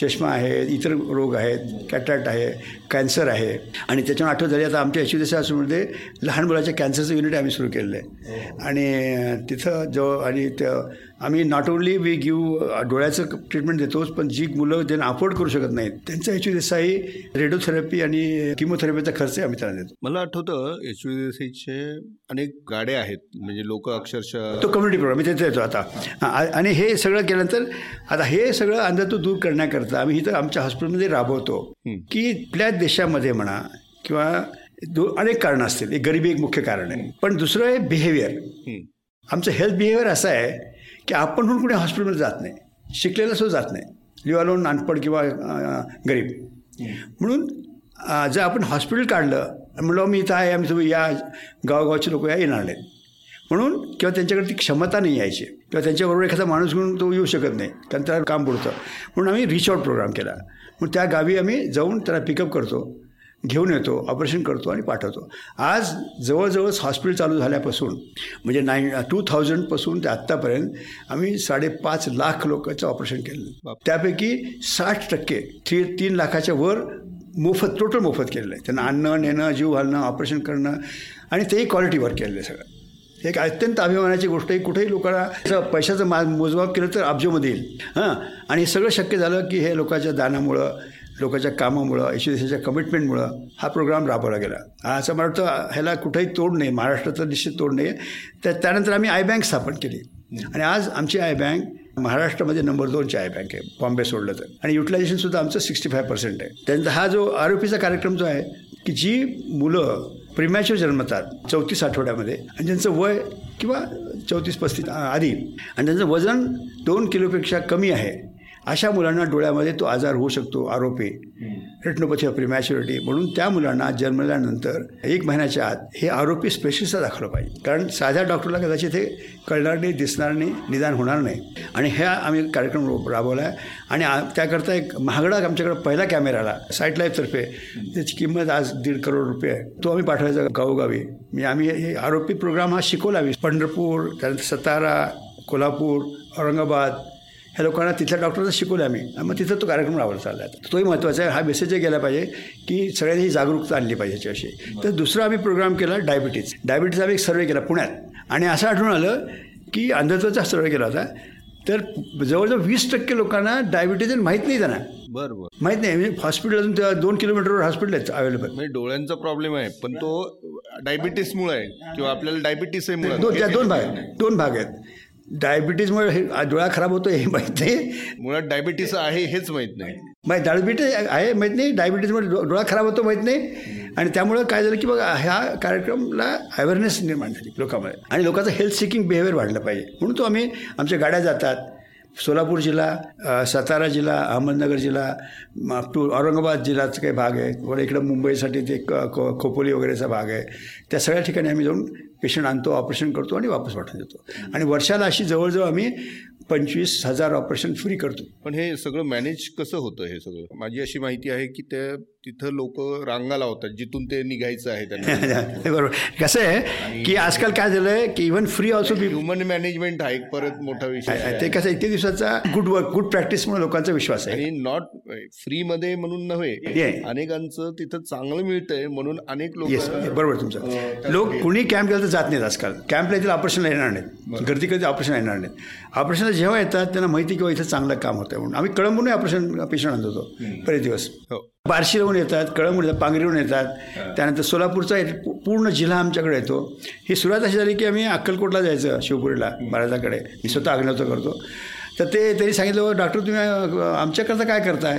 चष्मा आहे इतर रोग आहेत कॅटरॅक्ट आहे कॅन्सर आहे. आणि त्याच्यामुळे आठवत झाली आता आमच्या एच डी मध्ये लहान मुलाच्या कॅन्सरचं युनिट आम्ही सुरू केलेलं आहे. आणि तिथं जो आणि त्या आम्ही नॉट ओन्ली वी गिव डोळ्याचं ट्रीटमेंट देतोच पण जी मुलं ज्यांना अफोर्ड करू शकत नाहीत त्यांचा एच देसाई रेडिओथेरपी आणि किमोथेरपीचा खर्च आम्ही त्यांना देतो. मला आठवतं एच देसाईचे अनेक गाड्या आहेत म्हणजे लोक अक्षरशः तो कम्युनिटी प्रोग्राम मी तिथे येतो आता. आणि हे सगळं केल्यानंतर आता हे सगळं अंधातून दूर करण्याकरता आम्ही इथं आमच्या हॉस्पिटलमध्ये राबवतो की आपल्या देशामध्ये म्हणा किंवा दो अनेक कारणं असतील. एक गरिबी एक मुख्य कारण आहे. पण दुसरं आहे बिहेवियर. आमचं हेल्थ बिहेवियर असं आहे की आपण म्हणून कुठे हॉस्पिटलमध्ये जात नाही. शिकलेला सुद्धा जात नाही. लिव्ह अलोन अनपड किंवा गरीब. म्हणून जर आपण हॉस्पिटल काढलं म्हणलं मी इथं आहे आम्ही तुम्ही या गावगावचे लोक या येणार नाहीत. म्हणून किंवा त्यांच्याकडे ती क्षमता नाही यायची. किंवा त्यांच्याबरोबर एखादा माणूस घेऊन तो येऊ शकत नाही. कारण त्याला काम पुरतं. म्हणून आम्ही रिच आउट प्रोग्राम केला. मग त्या गावी आम्ही जाऊन त्याला पिकअप करतो. घेऊन येतो ऑपरेशन करतो आणि पाठवतो. आज जवळजवळच हॉस्पिटल चालू झाल्यापासून म्हणजे नाईन टू थाउजंडपासून ते आत्तापर्यंत आम्ही साडेपाच लाख लोकांचं ऑपरेशन केलं त्यापैकी साठ टक्के थ्री तीन लाखाच्या वर मोफत टोटल मोफत केलेलं आहे. त्यांना आणणं नेणं जीव घालणं ऑपरेशन करणं आणि तेही क्वालिटीवर केलेलं आहे सगळं. एक अत्यंत अभिमानाची गोष्ट आहे. कुठेही लोकांना असं पैशाचं मा मोजमाप केलं तर अब्जोमध्ये येईल. हां. आणि हे सगळं शक्य झालं की हे लोकांच्या दानामुळं लोकांच्या कामामुळं यशू देशाच्या कमिटमेंटमुळं हा प्रोग्राम राबवला गेला. असं मला वाटतं ह्याला कुठेही तोड नाही. महाराष्ट्राचं निश्चित तोड नाही. त्या त्यानंतर आम्ही आय बँक स्थापन केली. आणि आज आमची आय बँक महाराष्ट्रामध्ये नंबर दोनची आय बँक आहे. बॉम्बे सोडलं तर. आणि युटिलायझेशनसुद्धा आमचं सिक्स्टी फाय पर्सेंट आहे. त्यानंतर हा जो आरोपीचा कार्यक्रम जो आहे की जी मुलं प्रिमॅच्युअर जन्मतात चौतीस आठवड्यामध्ये. आणि ज्यांचं वय किंवा चौतीस पस्तीस आधी. आणि त्यांचं वजन दोन किलोपेक्षा कमी आहे. अशा मुलांना डोळ्यामध्ये तो आजार होऊ शकतो आरोपी. रेटनोपॅथी ऑफ प्रिमॅच्युरिटी म्हणून त्या मुलांना जन्मल्यानंतर एक महिन्याच्या आत हे आरोपी स्पेशलिस्टला दाखवलं पाहिजे. कारण साध्या डॉक्टरला कदाचित हे कळणार नाही दिसणार नाही निदान होणार नाही. आणि ह्या आम्ही कार्यक्रम राबवला आहे आणि त्याकरता एक महागडा आमच्याकडे पहिला कॅमेरा आला साईट लाईफतर्फे त्याची किंमत आज दीड करोड रुपये आहे. तो आम्ही पाठवायचा गावोगावी. म्हणजे आम्ही हे आरोपी प्रोग्राम हा शिकवला पंढरपूर त्यानंतर सतारा कोल्हापूर औरंगाबाद ह्या लोकांना तिथल्या डॉक्टरांना शिकवलं आम्ही. मग तिथं तो कार्यक्रम राबवला चालला. आहे तोही महत्त्वाचा आहे. हा मेसेज गेला पाहिजे की सगळ्यांनी ही जागरूकता आणली पाहिजे याच्याविषयी तर दुसरा आम्ही प्रोग्राम केला डायबिटीज डायबिटीजचा आम्ही एक सर्वे केला पुण्यात. आणि असं आढळून आलं की अंधत्वाचा सर्वे केला होता. तर जवळजवळ वीस टक्के लोकांना डायबिटीज माहीत नाही त्यांना. बरं बरं माहीत नाही. म्हणजे हॉस्पिटल अजून त्या दोन किलोमीटरवर हॉस्पिटल आहेत अवेलेबल म्हणजे डोळ्यांचा प्रॉब्लेम आहे. पण तो डायबिटीसमुळे आहे. किंवा आपल्याला डायबिटीस आहे मुळे दोन त्या दोन भाग आहेत. दोन भाग आहेत. डायबिटीजमुळे हे डोळा खराब होतो हे माहीत नाही. मुळात डायबिटीस आहे हेच माहीत नाही. मग डायबिटीज आहे माहीत नाही डायबिटीजमुळे डोळा खराब होतो माहीत नाही. आणि त्यामुळं काय झालं की बघा ह्या कार्यक्रमला अवेअरनेस निर्माण झाली लोकांमध्ये. आणि लोकांचं हेल्थ सिकिंग बिहेवियर वाढलं पाहिजे. म्हणून तो आम्ही आमच्या गाड्या जातात. सोलापूर जिल्हा सातारा जिल्हा अहमदनगर जिल्हा टू औरंगाबाद जिल्ह्याचा काही भाग आहे. वर इकडं मुंबईसाठी ते खोपोली वगैरेचा भाग आहे. त्या सगळ्या ठिकाणी आम्ही जाऊन पेशंट आणतो ऑपरेशन करतो आणि वापस पाठवून देतो. आणि वर्षाला अशी जवळजवळ आम्ही पंचवीस हजार ऑपरेशन फ्री करतो. पण हे सगळं मॅनेज कसं होतं हे सगळं? माझी अशी माहिती आहे की ते तिथं लोक रांगा लावतात जिथून ते निघायचं आहे त्यांना. बरोबर. कसं आहे की आजकाल काय झालं आहे की even free also be human management हा एक परत मोठा विषय आहे ते कसं इतके दिवसाचा गुड वर्क गुड प्रॅक्टिसमुळे लोकांचा विश्वास आहे. आणि नॉट फ्री मध्ये म्हणून नव्हे. अनेकांचं तिथं चांगलं मिळतंय म्हणून अनेक लोक बरोबर तुमचं. लोक कुणी कॅम्प गेलं तर जात नाहीत आजकाल. कॅम्पला येतील ऑपरेशनला येणार नाहीत. गर्दी कधी ऑपरेशनला येणार नाहीत. ऑपरेशनला जेव्हा येतात त्यांना माहिती किंवा इथं चांगलं काम होतं म्हणून. आम्ही कळंबूनही ऑपरेशन पेशंट आणत होतो बरेच दिवस. हो. बार्शीहून येतात कळंबून येतात पांगरीहून येतात. त्यानंतर सोलापूरचा पूर्ण जिल्हा आमच्याकडे येतो. ही सुरुवात अशी झाली की आम्ही अक्कलकोटला जायचं शिवपुरीला महाराजाकडे मी स्वतः अग्नवतं करतो. तर ते त्यांनी सांगितलं "हो, डॉक्टर तुम्ही आमच्याकरता काय करताय?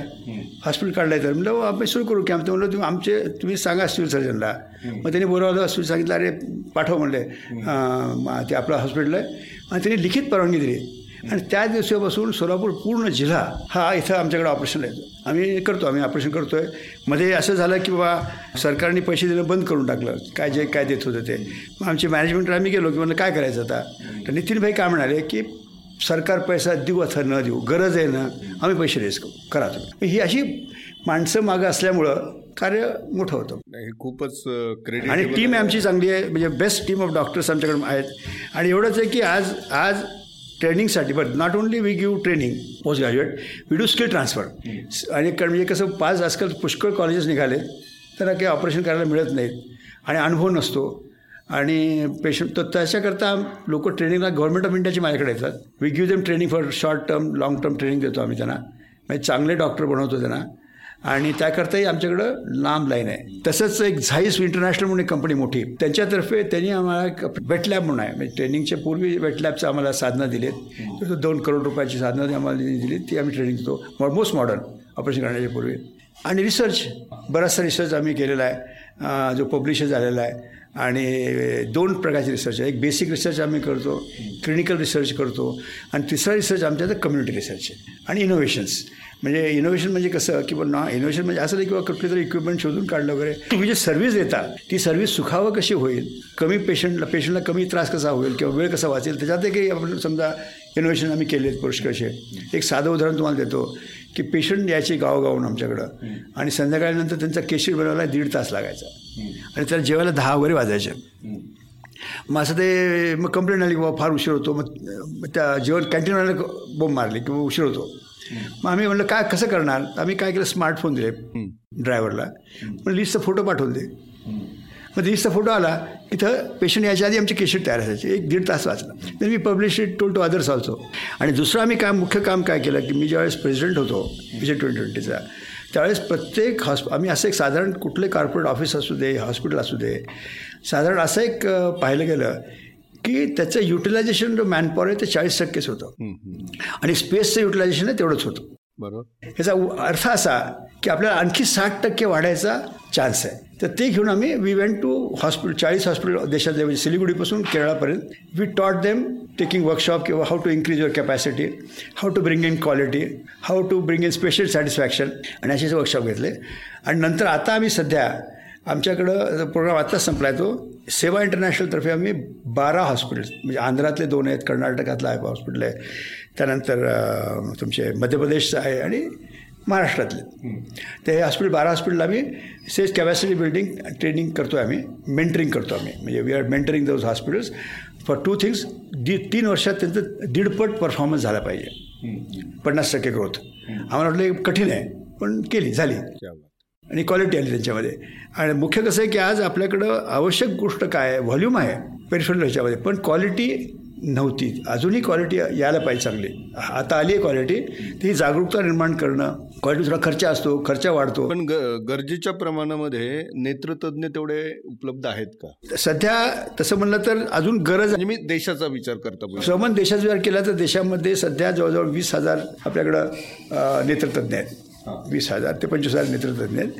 हॉस्पिटल काढलंय तर. म्हणलं "हो, आम्ही सुरू करू की. आमचं म्हणलं तुम्ही आमचे तुम्ही सांगा सिव्हिल सर्जनला. मग त्यांनी बोलावलं सिव्हिल सांगितलं अरे पाठव म्हणले. ते आपलं हॉस्पिटल आहे. आणि त्यांनी लिखित परवानगी दिली. आणि त्या दिवसापासून सोलापूर पूर्ण जिल्हा हा इथं आमच्याकडे ऑपरेशनला येतो आम्ही करतो आम्ही ऑपरेशन करतो आहे मध्ये असं झालं की बाबा सरकारने पैसे देणं बंद करून टाकलं. काय जे काय देत होतं ते. मग आमचे मॅनेजमेंटला आम्ही गेलो की म्हणलं काय करायचं आता? तर नितीन भाई काय म्हणाले की सरकार पैसा देऊ अथवा न देऊ गरज आहे ना आम्ही पैसे रेस करू करा तुम्ही. ही अशी माणसं मागं असल्यामुळं कार्य मोठं होतं. हे खूपच क्रेडिट आणि टीम आमची चांगली आहे. म्हणजे बेस्ट टीम ऑफ डॉक्टर्स आमच्याकडे आहेत. आणि एवढंच आहे की आज आज ट्रेनिंगसाठी but not only we give training post graduate we do skill transfer आणि कारण म्हणजे कसं पाच आजकाल पुष्कळ कॉलेजेस निघालेत त्यांना काही ऑपरेशन करायला मिळत नाहीत. आणि अनुभव नसतो. आणि पेशंट तर त्याच्याकरता लोक ट्रेनिंगला गव्हर्नमेंट ऑफ इंडियाची माझ्याकडे येतात. We give them training for short term long term training देतो आम्ही त्यांना. म्हणजे चांगले डॉक्टर बनवतो त्यांना. आणि त्याकरताही आमच्याकडं लांब लाईन आहे. तसंच एक झाईस इंटरनॅशनल म्हणून एक कंपनी मोठी त्यांच्यातर्फे त्यांनी आम्हाला एक वेट लॅब म्हणून आहे. म्हणजे ट्रेनिंगच्या पूर्वी वेट लॅबचं आम्हाला साधनं दिलीत. तर दोन करोड रुपयाची साधनं आम्हाला दिली ती आम्ही ट्रेनिंग देतो. मोस्ट मॉडर्न ऑपरेशन करण्याच्या पूर्वी. आणि रिसर्च बराचसा रिसर्च आम्ही केलेला आहे. जो पब्लिश झालेला आहे. आणि दोन प्रकारचे रिसर्च आहे. एक बेसिक रिसर्च आम्ही करतो. क्लिनिकल रिसर्च करतो. आणि तिसरा रिसर्च आमच्या कम्युनिटी रिसर्च आहे. आणि इनोव्हेशन्स. म्हणजे इनोव्हेशन म्हणजे कसं? की ना इनोव्हेशन म्हणजे असं नाही किंवा कुठली तरी इक्विपमेंट शोधून काढलं वगैरे. तुम्ही जे सर्व्हिस देता ती सर्व्हिस सुखावं कशी होईल? कमी पेशंटला पेशंटला कमी त्रास कसा होईल? किंवा वेळ कसा वाचेल? त्याच्यात काही आपण समजा इनोव्हेशन आम्ही केले आहेत पुष्कळशे एक साधं उदाहरण तुम्हाला देतो की पेशंट यायचे गावगावून आमच्याकडं. आणि संध्याकाळनंतर त्यांचा केशीर बनवायला दीड तास लागायचा. आणि त्याला जेवायला दहा वगैरे वाजायचे. मग असं ते मग कंप्लेंट आली की बाबा फार उशीर होतो. मग त्या जेवण कॅन्टीनवाल्याला बोंब मारली की बाबा उशीर होतो. मग आम्ही म्हणलं काय कसं करणार? आम्ही काय केलं स्मार्टफोन दिले ड्रायव्हरला मग लिस्टचा फोटो पाठवून दे. मग लिस्टचा फोटो आला इथं पेशंट यायच्या आधी आमची केसेट तयार असायची. एक दीड तास वाचला. तर मी publish it told to others also आणि दुसरं आम्ही काम मुख्य काम काय केलं की मी ज्यावेळेस प्रेसिडेंट होतो विजय ट्वेंटी ट्वेंटीचा त्यावेळेस प्रत्येक हॉस्प आम्ही असं एक साधारण कुठले कॉर्पोरेट ऑफिस असू दे हॉस्पिटल असू दे साधारण असं एक पाहिलं गेलं की त्याचं युटिलायझेशन जो मॅनपॉवर आहे ते चाळीस टक्केच होतं. आणि स्पेसचं युटिलायझेशन आहे तेवढंच होतं. बरोबर. याचा उ- अर्थ असा की आपल्याला आणखी साठ टक्के वाढायचा चान्स आहे. तर ते घेऊन आम्ही वी वेंट टू हॉस्पिटल चाळीस हॉस्पिटल देशातले म्हणजे सिलिगुडीपासून केरळापर्यंत. We taught them taking workshop किंवा how to increase your capacity how to bring in quality how to bring in special satisfaction आणि असेच वर्कशॉप घेतले. आणि नंतर आता आम्ही सध्या आमच्याकडं प्रोग्राम आत्ताच संपला आहे तो सेवा इंटरनॅशनलतर्फे आम्ही बारा हॉस्पिटल्स म्हणजे आंध्रातले दोन आहेत कर्नाटकातलं आहे हॉस्पिटल आहे त्यानंतर तुमचे मध्य प्रदेशचं आहे आणि महाराष्ट्रातले. ते हे हॉस्पिटल बारा हॉस्पिटल आम्ही सेज कॅपॅसिटी बिल्डिंग ट्रेनिंग करतो आहे आम्ही मेंटरिंग करतो आम्ही. म्हणजे we are mentoring those hospitals for two things the तीन वर्षात त्यांचं दीडपट परफॉर्मन्स झाला पाहिजे. पन्नास टक्के ग्रोथ. आम्हाला वाटलं कठीण आहे पण केली झाली. आणि क्वालिटी आली त्यांच्यामध्ये. आणि मुख्य कसं आहे की आज आपल्याकडं आवश्यक गोष्ट काय आहे? व्हॉल्यूम आहे पेरिफेरल ह्याच्यामध्ये. पण क्वालिटी नव्हती. अजूनही क्वालिटी यायला पाहिजे चांगली. आता आली आहे क्वालिटी ती जागरूकता निर्माण करणं क्वालिटी थोडा खर्च असतो खर्च वाढतो. पण ग- गरजेच्या प्रमाणामध्ये नेत्रतज्ञ तेवढे उपलब्ध आहेत का? सध्या तसं म्हणलं तर अजून गरज म्हणजे मी देशाचा विचार करता. समान देशाचा विचार केला तर देशामध्ये सध्या जवळजवळ वीस हजार आपल्याकडं नेत्रतज्ञ आहेत. वीस हजार ते पंचवीस हजार नेत्रतज्ञ आहेत.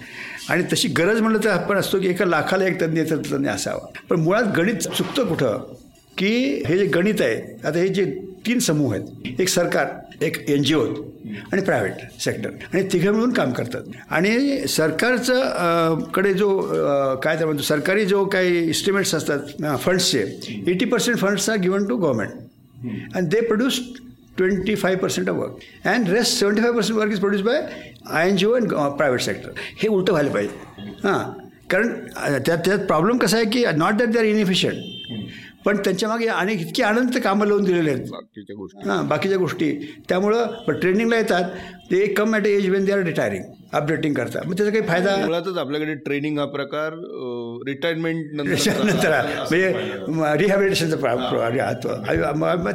आणि तशी गरज म्हणलं तर आपण असतो की एका लाखाला एक तज्ञ नेत्रतज्ञ असावा. पण मुळात गणित चुकतं कुठं? की हे जे गणित आहे आता हे जे तीन समूह आहेत एक सरकार एक एन जी ओ आणि प्रायव्हेट सेक्टर. आणि तिघे मिळून काम करतात. आणि सरकारचं कडे जो काय त्या म्हणतो सरकारी जो काही इस्टिमेट्स असतात फंड्सचे eighty percent funds are given to government and they produce 25% of work. And rest 75% work is produced by INGO and uh, private sector. हे उलटं व्हायला पाहिजे. हां. कारण त्यात त्यात प्रॉब्लेम कसा आहे की not that they are inefficient पण त्यांच्यामागे अनेक इतकी आनंद कामं लावून दिलेले आहेत. बाकीच्या गोष्टी. हां बाकीच्या गोष्टी. त्यामुळं ट्रेनिंगला येतात ते come at age when they are retiring updating करतात मग त्याचा काही फायदा मुळातच आपल्याकडे ट्रेनिंग हा प्रकार रिटायरमेंट नंतर म्हणजे रिहॅबिलिटेशनचा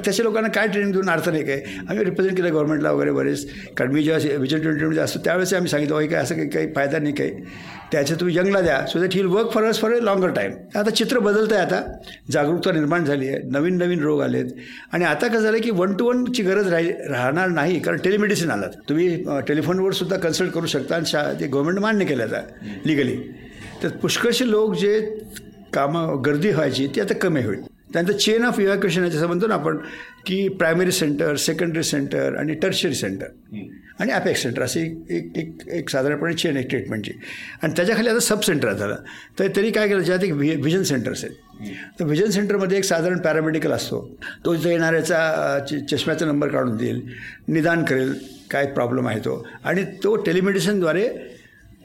तशा लोकांना काय ट्रेनिंग देऊन अर्थ नाही काय? आम्ही रिप्रेझेंट केलं गव्हर्नमेंटला वगैरे बरेच. कारण मी जेव्हा विजय ट्वेंटी असतो त्यावेळेस आम्ही सांगितलं "होय, काय असं काही काही फायदा नाही काही त्याचं तुम्ही यंगला द्या. So that he'll work for us for a longer time आता चित्र बदलतं आहे आता. जागरूकता निर्माण झाली आहे. नवीन नवीन रोग आलेत. आणि आता कसं झालं की वन टू वनची गरज राही राहणार नाही कारण टेलिमेडिसिन आलात. तुम्ही टेलिफोनवर सुद्धा कन्सल्ट करू शकता आणि शा ते गव्हर्नमेंट मान्य केलं आता लिगली तर पुष्कळशी लोक जे कामं गर्दी व्हायची ती आता कमी होईल. त्यानंतर चेन ऑफ इव्हॅक्युएशन जसं म्हणतो ना आपण की प्रायमरी सेंटर सेकंडरी सेंटर आणि टर्शरी सेंटर आणि ॲपेक्स सेंटर अशी एक एक एक साधारणपणे चेन आहे ट्रीटमेंटची आणि त्याच्याखाली आता सब सेंटर झालं तर तरी काय केलं? ज्यात एक व्हि व्हिजन सेंटर्स आहेत. तर व्हिजन सेंटरमध्ये एक साधारण पॅरामेडिकल असतो. तो इथं येणाऱ्याचा चष्म्याचा नंबर काढून देईल निदान करेल काय प्रॉब्लेम आहे तो. आणि तो टेलिमेडिसिनद्वारे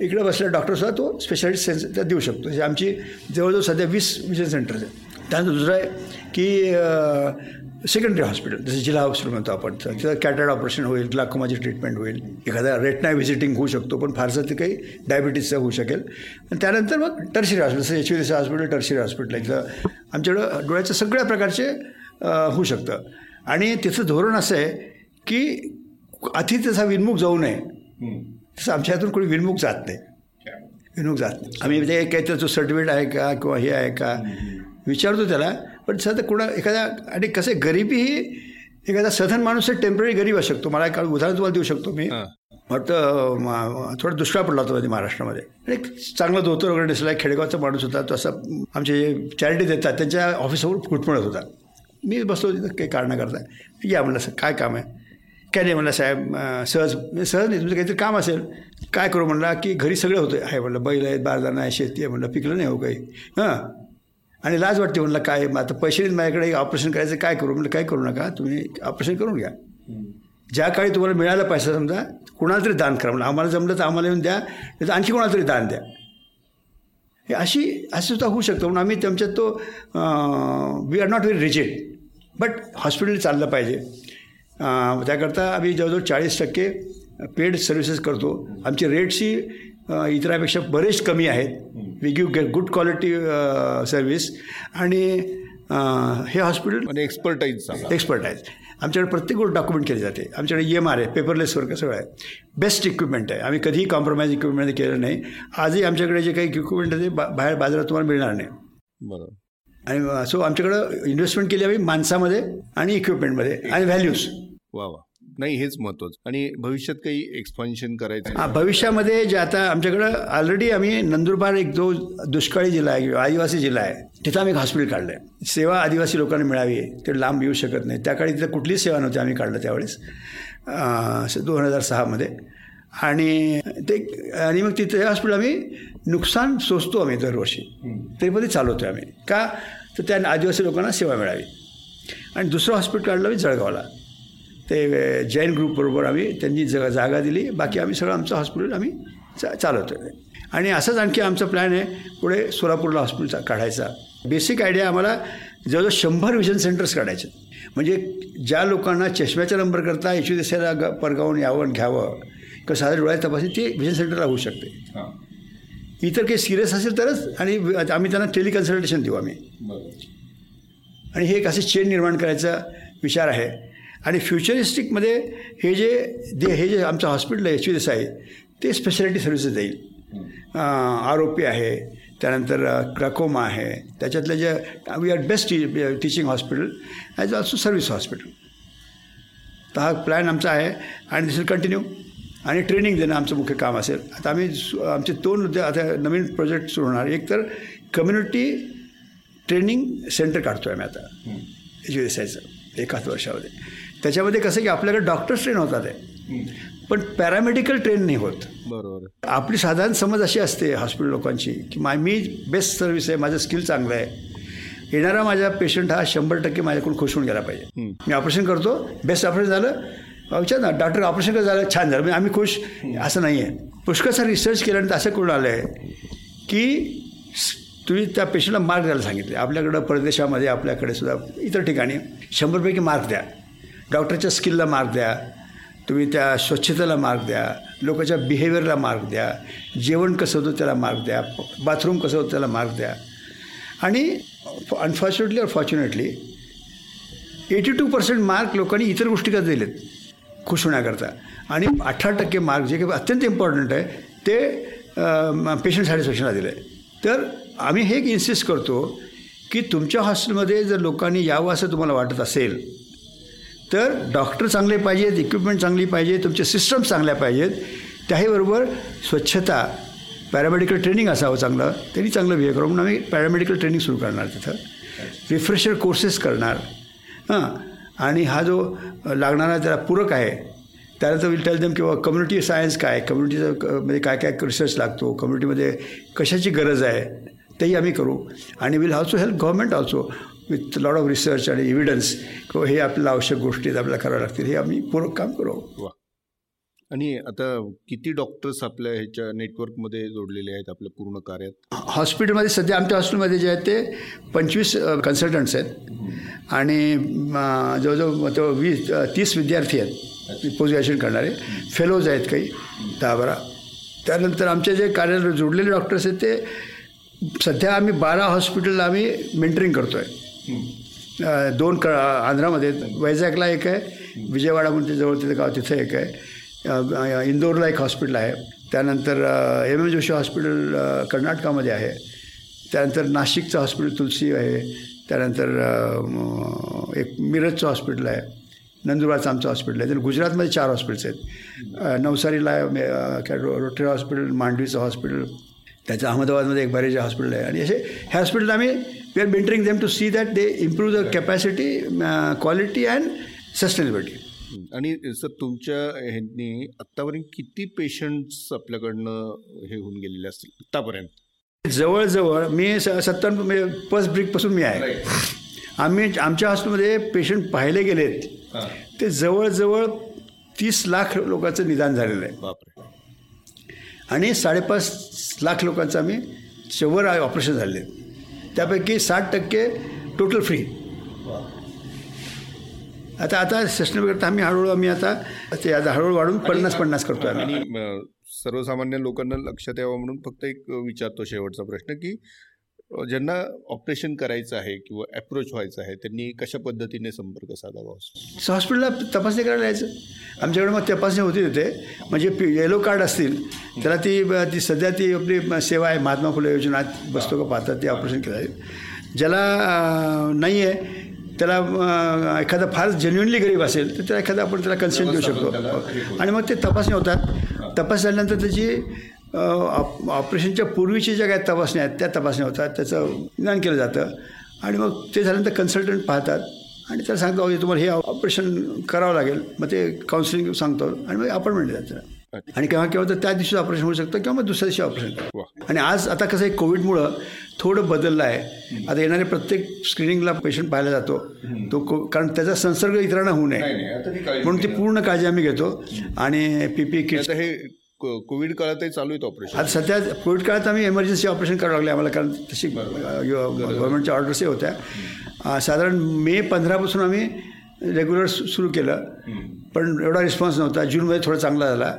इकडे बसलेला डॉक्टरसुद्धा तो स्पेशालिस्ट सेन्स त्या देऊ शकतो. आमची जवळजवळ सध्या वीस विजन सेंटर्स आहेत. त्यानंतर दुसरं आहे की सेकंडरी हॉस्पिटल जसं जिल्हा हॉस्पिटल म्हणतो आपण तिथं कॅटॅड ऑपरेशन होईल ग्लाकोमाची ट्रीटमेंट होईल एखादा रेटना व्हिजिटिंग होऊ शकतो पण फारसं ते काही डायबिटीजचं होऊ शकेल. आणि त्यानंतर मग टर्शरी हॉस्पिटल जसं H V hospital tertiary hospital आहे. इथं आमच्याकडं डोळ्याचं सगळ्या प्रकारचे होऊ शकतं. आणि तिथं धोरण असं आहे की अति त्याचा विनमुख जाऊ नये. तसं आमच्या हातून कोणी विनमुख जात नाही. विनमुख जात नाही. आम्ही ते काहीतरी तो सर्टिफिकेट आहे का किंवा हे आहे का? विचारतो त्याला पण सध्या कुणा एखाद्या आणि कसं गरिबी ही एखादा सधन माणूस टेंपररी गरीब असू शकतो. मला एक उदाहरण तुम्हाला देऊ शकतो मी. वाटतं थोडा दुष्काळ पडला होता मध्ये महाराष्ट्रामध्ये. एक चांगला धोतर वगैरे दिसला खेडेगावचा माणूस होता तो असं आमचे जे चॅरिटी देतात त्यांच्या ऑफिसवर घुटमळत होता. मी बसलो तिथं काही कारणाकरता या म्हणलं असं काय काम आहे? काय नाही म्हणलं साहेब सहज सहज नाही तुमचं काहीतरी काम असेल. काय करू? म्हणला की घरी सगळं होतं आहे म्हणलं बैल आहेत बारदाना आहे शेती आहे म्हणलं पिकलं नाही हो काही. हां. आणि लाज वाटते म्हणलं काय आता पैसे माझ्याकडे ऑपरेशन करायचं काय करू? म्हणलं काय करू नका तुम्ही ऑपरेशन करून घ्या. ज्या काळी तुम्हाला मिळाला पैसा समजा कुणाला तरी दान करा म्हणलं आम्हाला जमलं तर आम्हाला येऊन द्या नाही तर आणखी कोणाला तरी दान द्या. हे अशी असं सुद्धा होऊ शकतं म्हणून आम्ही त्यांच्यात तो we are not very rigid but hospital चाललं पाहिजे. त्याकरता आम्ही जवळजवळ चाळीस टक्के पेड सर्व्हिसेस करतो. आमची रेट्सही इतरापेक्षा बरेच कमी आहेत. We give good quality service आणि हे हॉस्पिटल एक्सपर्टाईज एक्सपर्ट आहेत आमच्याकडे प्रत्येक गोष्ट डॉक्युमेंट केली जाते. आमच्याकडे ई एम आर आहे पेपरलेस वर्क सगळं आहे. बेस्ट इक्विपमेंट आहे. आम्ही कधीही कॉम्प्रोमाइज इक्विपमेंट केलं नाही. आजही आमच्याकडे जे काही इक्विपमेंट आहे ते बाहेर बाजारात तुम्हाला मिळणार नाही. बरोबर. आणि सो आमच्याकडं इन्व्हेस्टमेंट केली हवी माणसामध्ये आणि इक्विपमेंटमध्ये आणि व्हॅल्यूज वा वा. नाही हेच महत्वाचं आणि भविष्यात काही एक्सपान्शन करायचं हा भविष्यामध्ये जे आता आमच्याकडं ऑलरेडी आम्ही नंदुरबार एक जो दुष्काळी जिल्हा आहे किंवा आदिवासी जिल्हा आहे तिथं आम्ही एक हॉस्पिटल काढलं आहे सेवा आदिवासी लोकांना मिळावी ते लांब येऊ शकत नाही त्या काळी तिथं कुठलीच सेवा नव्हती आम्ही काढलं त्यावेळेस दोन हजार सहामध्ये. आणि ते आणि मग तिथे हॉस्पिटल आम्ही नुकसान सोसतो आम्ही दरवर्षी. तरी पण ते चालवतो आम्ही. का? तर त्या आदिवासी लोकांना सेवा मिळावी. आणि दुसरं हॉस्पिटल काढलं आम्ही जळगावला. ते जैन ग्रुपबरोबर आम्ही त्यांनी ज जागा दिली. बाकी आम्ही सगळं आमचं हॉस्पिटल आम्ही चा चालवतो. आणि असंच आणखी आमचा प्लॅन आहे पुढे सोलापूरला हॉस्पिटल काढायचा. बेसिक आयडिया आम्हाला जवळजवळ शंभर विजन सेंटर्स काढायचे. म्हणजे ज्या लोकांना चष्म्याचा नंबर करता एच दिसायला ग परगावून यावं घ्यावं किंवा साध्या डोळ्यात तपासणी ते विजन सेंटरला होऊ शकते. इतर काही सिरियस असेल तरच आणि आम्ही त्यांना टेलिकन्सल्टेशन देऊ आम्ही. आणि हे एक असे चेन निर्माण करायचा विचार आहे. आणि फ्युचरिस्टिकमध्ये हे जे दे हे जे आमचं हॉस्पिटल आहे एच एस आहे ते स्पेशालिटी सर्व्हिसेस देईल. आर ओ पी आहे त्यानंतर क्राकोमा आहे त्याच्यातलं जे we are best T teaching hospital as also service hospital तर हा प्लॅन आमचा आहे आणि दिस विल कंटिन्यू आणि ट्रेनिंग देणं आमचं मुख्य काम असेल. आता आम्ही आमचे दोन आता नवीन प्रोजेक्ट सुरू होणार. एक तर कम्युनिटी ट्रेनिंग सेंटर काढतो आहे आम्ही आता. एच एस आयचं एकाच वर्षामध्ये. त्याच्यामध्ये कसं की आपल्याकडे डॉक्टर्स ट्रेन होतात आहे पण पॅरामेडिकल ट्रेन नाही होत. बरोबर आपली साधारण समज अशी असते हॉस्पिटल लोकांची की मा मी बेस्ट सर्व्हिस आहे माझं स्किल चांगलं आहे. येणारा माझा पेशंट हा शंभर टक्के माझ्याकडून खुश होऊन गेला पाहिजे. मी ऑपरेशन करतो बेस्ट ऑपरेशन झालं विचार ना डॉक्टर ऑपरेशन कसं झालं? छान झालं. म्हणजे आम्ही खुश. असं नाही आहे पुष्कळचा रिसर्च केल्यानंतर असं कळून आलं आहे की तुम्ही त्या पेशंटला मार्क द्यायला सांगितले आपल्याकडं परदेशामध्ये आपल्याकडे सुद्धा इतर ठिकाणी शंभरपैकी मार्क द्या. डॉक्टरच्या स्किलला मार्क द्या. तुम्ही त्या स्वच्छतेला मार्क द्या. लोकांच्या बिहेवियरला मार्क द्या. जेवण कसं होतं त्याला मार्क द्या. बाथरूम कसं होतं त्याला मार्क द्या. आणि unfortunately or fortunately eighty two percent mark लोकांनी इतर गोष्टी दिलेत खुश होण्याकरता. आणि अठरा टक्के मार्क जे काही अत्यंत इम्पॉर्टंट आहे ते पेशंट सॅटिस्फॅक्शनला दिलं आहे तर आम्ही हे इन्सिस्ट करतो की तुमच्या हॉस्टेलमध्ये जर लोकांनी यावं असं तुम्हाला वाटत असेल तर डॉक्टर चांगले पाहिजेत इक्विपमेंट चांगली पाहिजे तुमचे सिस्टम चांगल्या पाहिजेत. त्याहीबरोबर स्वच्छता पॅरामेडिकल ट्रेनिंग असावं चांगलं त्यांनी चांगलं बिहेव करून म्हणून आम्ही पॅरामेडिकल ट्रेनिंग सुरू करणार तिथं. रिफ्रेशर कोर्सेस करणार. हां. आणि हा जो लागणारा त्याला पूरक आहे त्याला तर विल टेल देम किंवा कम्युनिटी सायन्स काय? कम्युनिटीचं म्हणजे काय काय रिसर्च लागतो? कम्युनिटीमध्ये कशाची गरज आहे? तेही आम्ही करू. आणि will also help government also with lot of research आणि एव्हिडन्स किंवा हे आपल्याला आवश्यक गोष्टी आपल्याला कराव्या लागतील. हे आम्ही पूर्ण काम करू. आणि आता किती डॉक्टर्स आपल्या ह्याच्या नेटवर्कमध्ये जोडलेले आहेत आपल्या पूर्ण कार्यात? हॉस्पिटलमध्ये सध्या आमच्या हॉस्पिटलमध्ये जे आहेत ते पंचवीस कन्सल्टंट्स आहेत. आणि जवळजवळ तो वीस तीस विद्यार्थी आहेत. पोस्ट ग्रॅज्युएशन करणारे. फेलोज आहेत काही दहा बारा. त्यानंतर आमचे जे कार्य जोडलेले डॉक्टर्स आहेत ते सध्या आम्ही बारा हॉस्पिटलला आम्ही मेंटरिंग करतो आहे दोन क आंध्रामध्ये. आहेत. वैजागला एक आहे विजयवाडा म्हणून जवळ तिथे गाव तिथे एक आहे. इंदोरला एक हॉस्पिटल आहे. त्यानंतर एम एम जोशी हॉस्पिटल कर्नाटकामध्ये आहे. त्यानंतर नाशिकचं हॉस्पिटल तुलसी आहे. त्यानंतर एक मिरजचं हॉस्पिटल आहे. नंदुरबारचं आमचं हॉस्पिटल आहे. तर गुजरातमध्ये चार हॉस्पिटल्स आहेत. नवसारीला आहे, काय रो- रोटरी हॉस्पिटल मांडवीचं हॉस्पिटल त्याचं अहमदाबादमध्ये एक बरेच हॉस्पिटल आहे. आणि असे हे हॉस्पिटल आम्ही we are mentoring them to see that they improve the capacity quality and sustainability आणि सर तुमच्या ह्यांनी आत्तापर्यंत किती पेशंट्स आपल्याकडनं हे होऊन गेलेले असतील? आत्तापर्यंत. जवळजवळ मी स सत्तर फर्स्ट ब्रिकपासून मी आहे. आम्ही आमच्या हॉस्पिटलमध्ये पेशंट पाहिले गेलेत. ते जवळजवळ तीस लाख लोकांचं निदान झालेलं आहे. बापरे. आणि साडेपाच लाख लोकांचं आम्ही शंभर ऑपरेशन झाले त्यापैकी साठ टक्के टोटल फ्री आता आता करता आम्ही हळूहळू आम्ही आता ते आता हळूहळू वाढून पन्नास पन्नास करतो आम्ही. सर्वसामान्य लोकांना लक्षात यावं म्हणून फक्त एक विचारतो शेवटचा प्रश्न की ज्यांना ऑपरेशन करायचं आहे किंवा अप्रोच व्हायचं आहे त्यांनी कशा पद्धतीने संपर्क साधावा सो हॉस्पिटलला तपासणी करायला यायचं. आमच्याकडे मग तपासणी होती तिथे. म्हणजे पी येलो कार्ड असतील त्याला ती ती सध्या ती आपली सेवा आहे महात्मा फुले योजना बसतो का पाहतात ते ऑपरेशन केलं जाईल ज्याला नाही आहे त्याला एखादा फार जेन्युनली गरीब असेल तर त्याला एखादा आपण त्याला कन्सेंट देऊ शकतो. आणि मग ते तपासणी होतात. तपास झाल्यानंतर त्याची ऑप- ऑपरेशनच्या पूर्वीची ज्या काही तपासण्या आहेत त्या तपासण्या होतात. त्याचं निदान केलं जातं. आणि मग ते झाल्यानंतर कन्सल्टंट पाहतात. आणि त्याला सांगतो "अहो, तुम्हाला हे ऑपरेशन करावं लागेल. मग ते काउन्सिलिंग सांगतो आणि मग अपॉइंटमेंट द्यायचं आणि केव्हा केव्हा तर त्या दिवशी ऑपरेशन होऊ शकतं किंवा मग दुसऱ्या दिवशी ऑपरेशन. आणि आज आता कसं आहे कोविडमुळं थोडं बदललं आहे. आता येणारे प्रत्येक स्क्रीनिंगला पेशंट पाहायला जातो. तो को कारण त्याचा संसर्ग इतरांना होऊ नये. म्हणून ती पूर्ण काळजी आम्ही घेतो. आणि पी पी किट्स आता हे कोविड काळातही चालू आहेत ऑपरेशन. आता सध्या कोविड काळात आम्ही एमर्जन्सी ऑपरेशन करावं लागले आम्हाला कारण तशी गव्हर्नमेंटच्या ऑर्डर्सही होत्या. साधारण मे पंधरापासून आम्ही रेग्युलर सुरू केलं. पण एवढा रिस्पॉन्स नव्हता. जूनमध्ये थोडा चांगला झाला.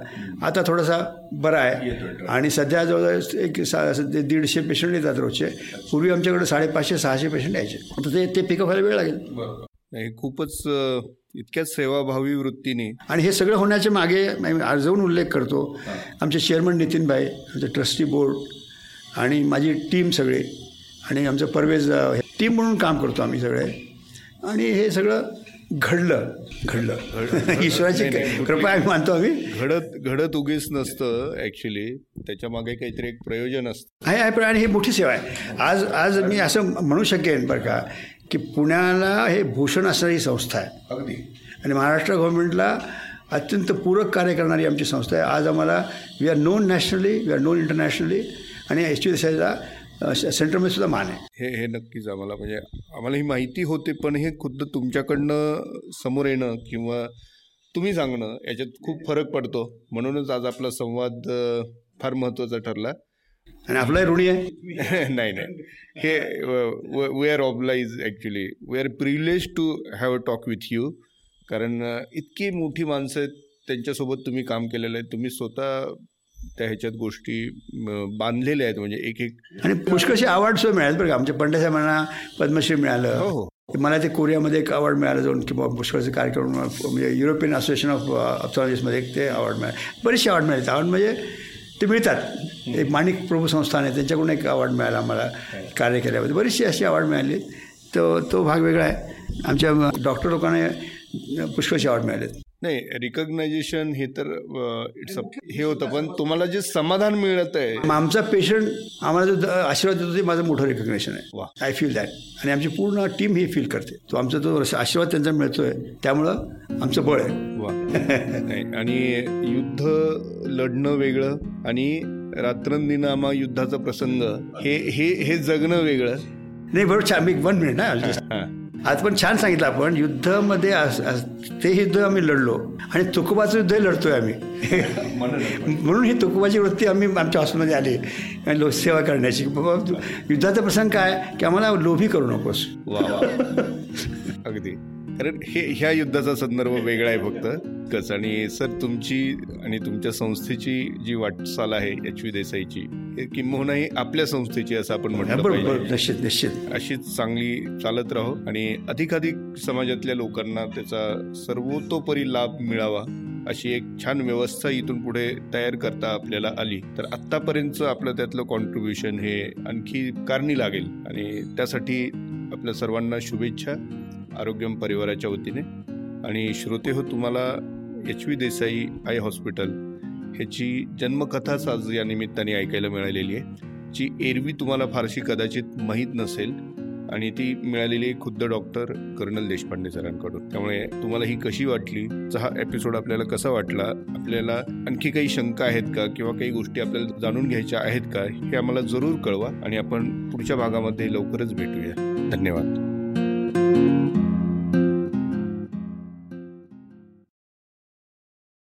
आता थोडासा बरा आहे. आणि सध्या जवळजवळ एक सा सध्या दीडशे पेशंट येतात रोजचे. पूर्वी आमच्याकडे साडेपाचशे सहाशे पेशंट यायचे. आता ते ते पिकअप व्हायला वेळ लागेल. नाही खूपच इतक्याच सेवाभावी वृत्तीने. आणि हे सगळं होण्याच्या मागे मी अर्जवून उल्लेख करतो. आमचे चेअरमन नितीन भाई आमचे ट्रस्टी बोर्ड आणि माझी टीम सगळे आणि आमचं परवेज टीम म्हणून काम करतो आम्ही सगळे. आणि हे सगळं घडलं घडलं. ईश्वराची कृपा आम्ही मानतो आम्ही. घडत घडत उगीच नसतं ॲक्च्युली त्याच्यामागे काहीतरी एक प्रयोजन असतं. आहे आहे पण आणि ही मोठी सेवा आहे. आज आज मी असं म्हणू शकेन बरं का की पुण्याला हे भूषण असणारी संस्था आहे. अगदी. आणि महाराष्ट्र गव्हर्नमेंटला अत्यंत पूरक कार्य करणारी आमची संस्था आहे. आज आम्हाला we are known nationally we are known internationally आणि एच टी देशाचा सेंटरमध्ये सुद्धा मान आहे. हे हे नक्कीच आम्हाला म्हणजे आम्हाला ही माहिती होते पण हे खुद्द तुमच्याकडनं समोर येणं किंवा तुम्ही सांगणं याच्यात खूप फरक पडतो. म्हणूनच आज आपला संवाद फार महत्त्वाचा ठरला. आणि आपलाही ऋणी आहे. नाही नाही. हे we are oblige actually we are privilege to have a talk with you कारण इतकी मोठी माणसं आहेत त्यांच्यासोबत तुम्ही काम केलेलं आहे. तुम्ही स्वतः त्या ह्याच्यात गोष्टी बांधलेल्या आहेत. म्हणजे एक एक आणि पुष्कळशी अवॉर्ड सुद्धा मिळाले बरं का. आमच्या पंडितसाहेबांना पद्मश्री हो मिळालं हो मला ते कोरियामध्ये एक अवॉर्ड मिळालं जाऊन किंवा पुष्कळचे कार्यक्रम म्हणजे युरोपियन असोसिएशन ऑफ ऑप्थॉलॉजिस्टमध्ये एक ते अवॉर्ड मिळाले. बरेचसे अवॉर्ड मिळाले. अवॉर्ड म्हणजे ते मिळतात. एक माणिक प्रभू संस्थान आहे त्यांच्याकडून एक अवॉर्ड मिळाला आम्हाला कार्य केल्यामध्ये बरीचशी अशी अवॉर्ड मिळाली. तो तो भाग वेगळा आहे. आमच्या डॉक्टर लोकांना पुष्कळचे अवॉर्ड मिळाले नाही रिकग्नायझेशन हे तर इट्स हे होतं पण तुम्हाला जे समाधान मिळत आहे मग आमचा पेशंट आम्हाला जो आशीर्वाद देतो ते माझं मोठं रेकग्नेशन वा. आहे आय फील दॅट आणि आमची पूर्ण टीम ही फील करते. तो आमचा जो आशीर्वाद त्यांचा मिळतोय त्यामुळं आमचं बळ आहे. वा. नाही आणि युद्ध लढणं वेगळं आणि रात्रंदिनामा युद्धाचा प्रसंग हे हे हे जगणं वेगळं. नाही बरोबर वन मिनिट ना. आज पण छान सांगितलं आपण युद्धामध्ये ते युद्ध आम्ही लढलो आणि तुकोबाचं युद्ध लढतोय आम्ही. म्हणून ही तुकोबाची वृत्ती आम्ही आमच्या हॉस्पिटलमध्ये आली. आणि लो सेवा करण्याची. बाबा युद्धाचा प्रसंग काय? की आम्हाला लोभी करू नकोस. अगदी. कारण हे ह्या युद्धाचा संदर्भ वेगळा आहे फक्त. कच आणि सर तुमची आणि तुमच्या संस्थेची जी वाटचाल आहे एच व्ही देसाईची हे किंबहुना ही आपल्या संस्थेची असं आपण बरोबर. निश्चित निश्चित. अशीच चांगली चालत राहो आणि अधिकाधिक समाजातल्या लोकांना त्याचा सर्वतोपरी लाभ मिळावा अशी एक छान व्यवस्था इथून पुढे तयार करता आपल्याला आली. तर आत्तापर्यंतचं आपलं त्यातलं कॉन्ट्रीब्युशन हे आणखी कारणी लागेल आणि त्यासाठी आपल्या सर्वांना शुभेच्छा. आरोग्यम परिवाराच्या वतीने. आणि श्रोते हो तुम्हाला H V Desai eye hospital ह्याची जन्मकथाच आज या निमित्ताने ऐकायला मिळालेली आहे. जी एरवी तुम्हाला फारशी कदाचित माहीत नसेल आणि ती मिळालेली खुद्द डॉक्टर कर्नल देशपांडे सरांकडून. त्यामुळे तुम्हाला ही कशी वाटली? हा एपिसोड आपल्याला कसा वाटला? आपल्याला आणखी काही शंका आहेत का? किंवा काही गोष्टी आपल्याला जाणून घ्यायच्या आहेत का? हे आम्हाला जरूर कळवा आणि आपण पुढच्या भागामध्ये लवकरच भेटूया. धन्यवाद.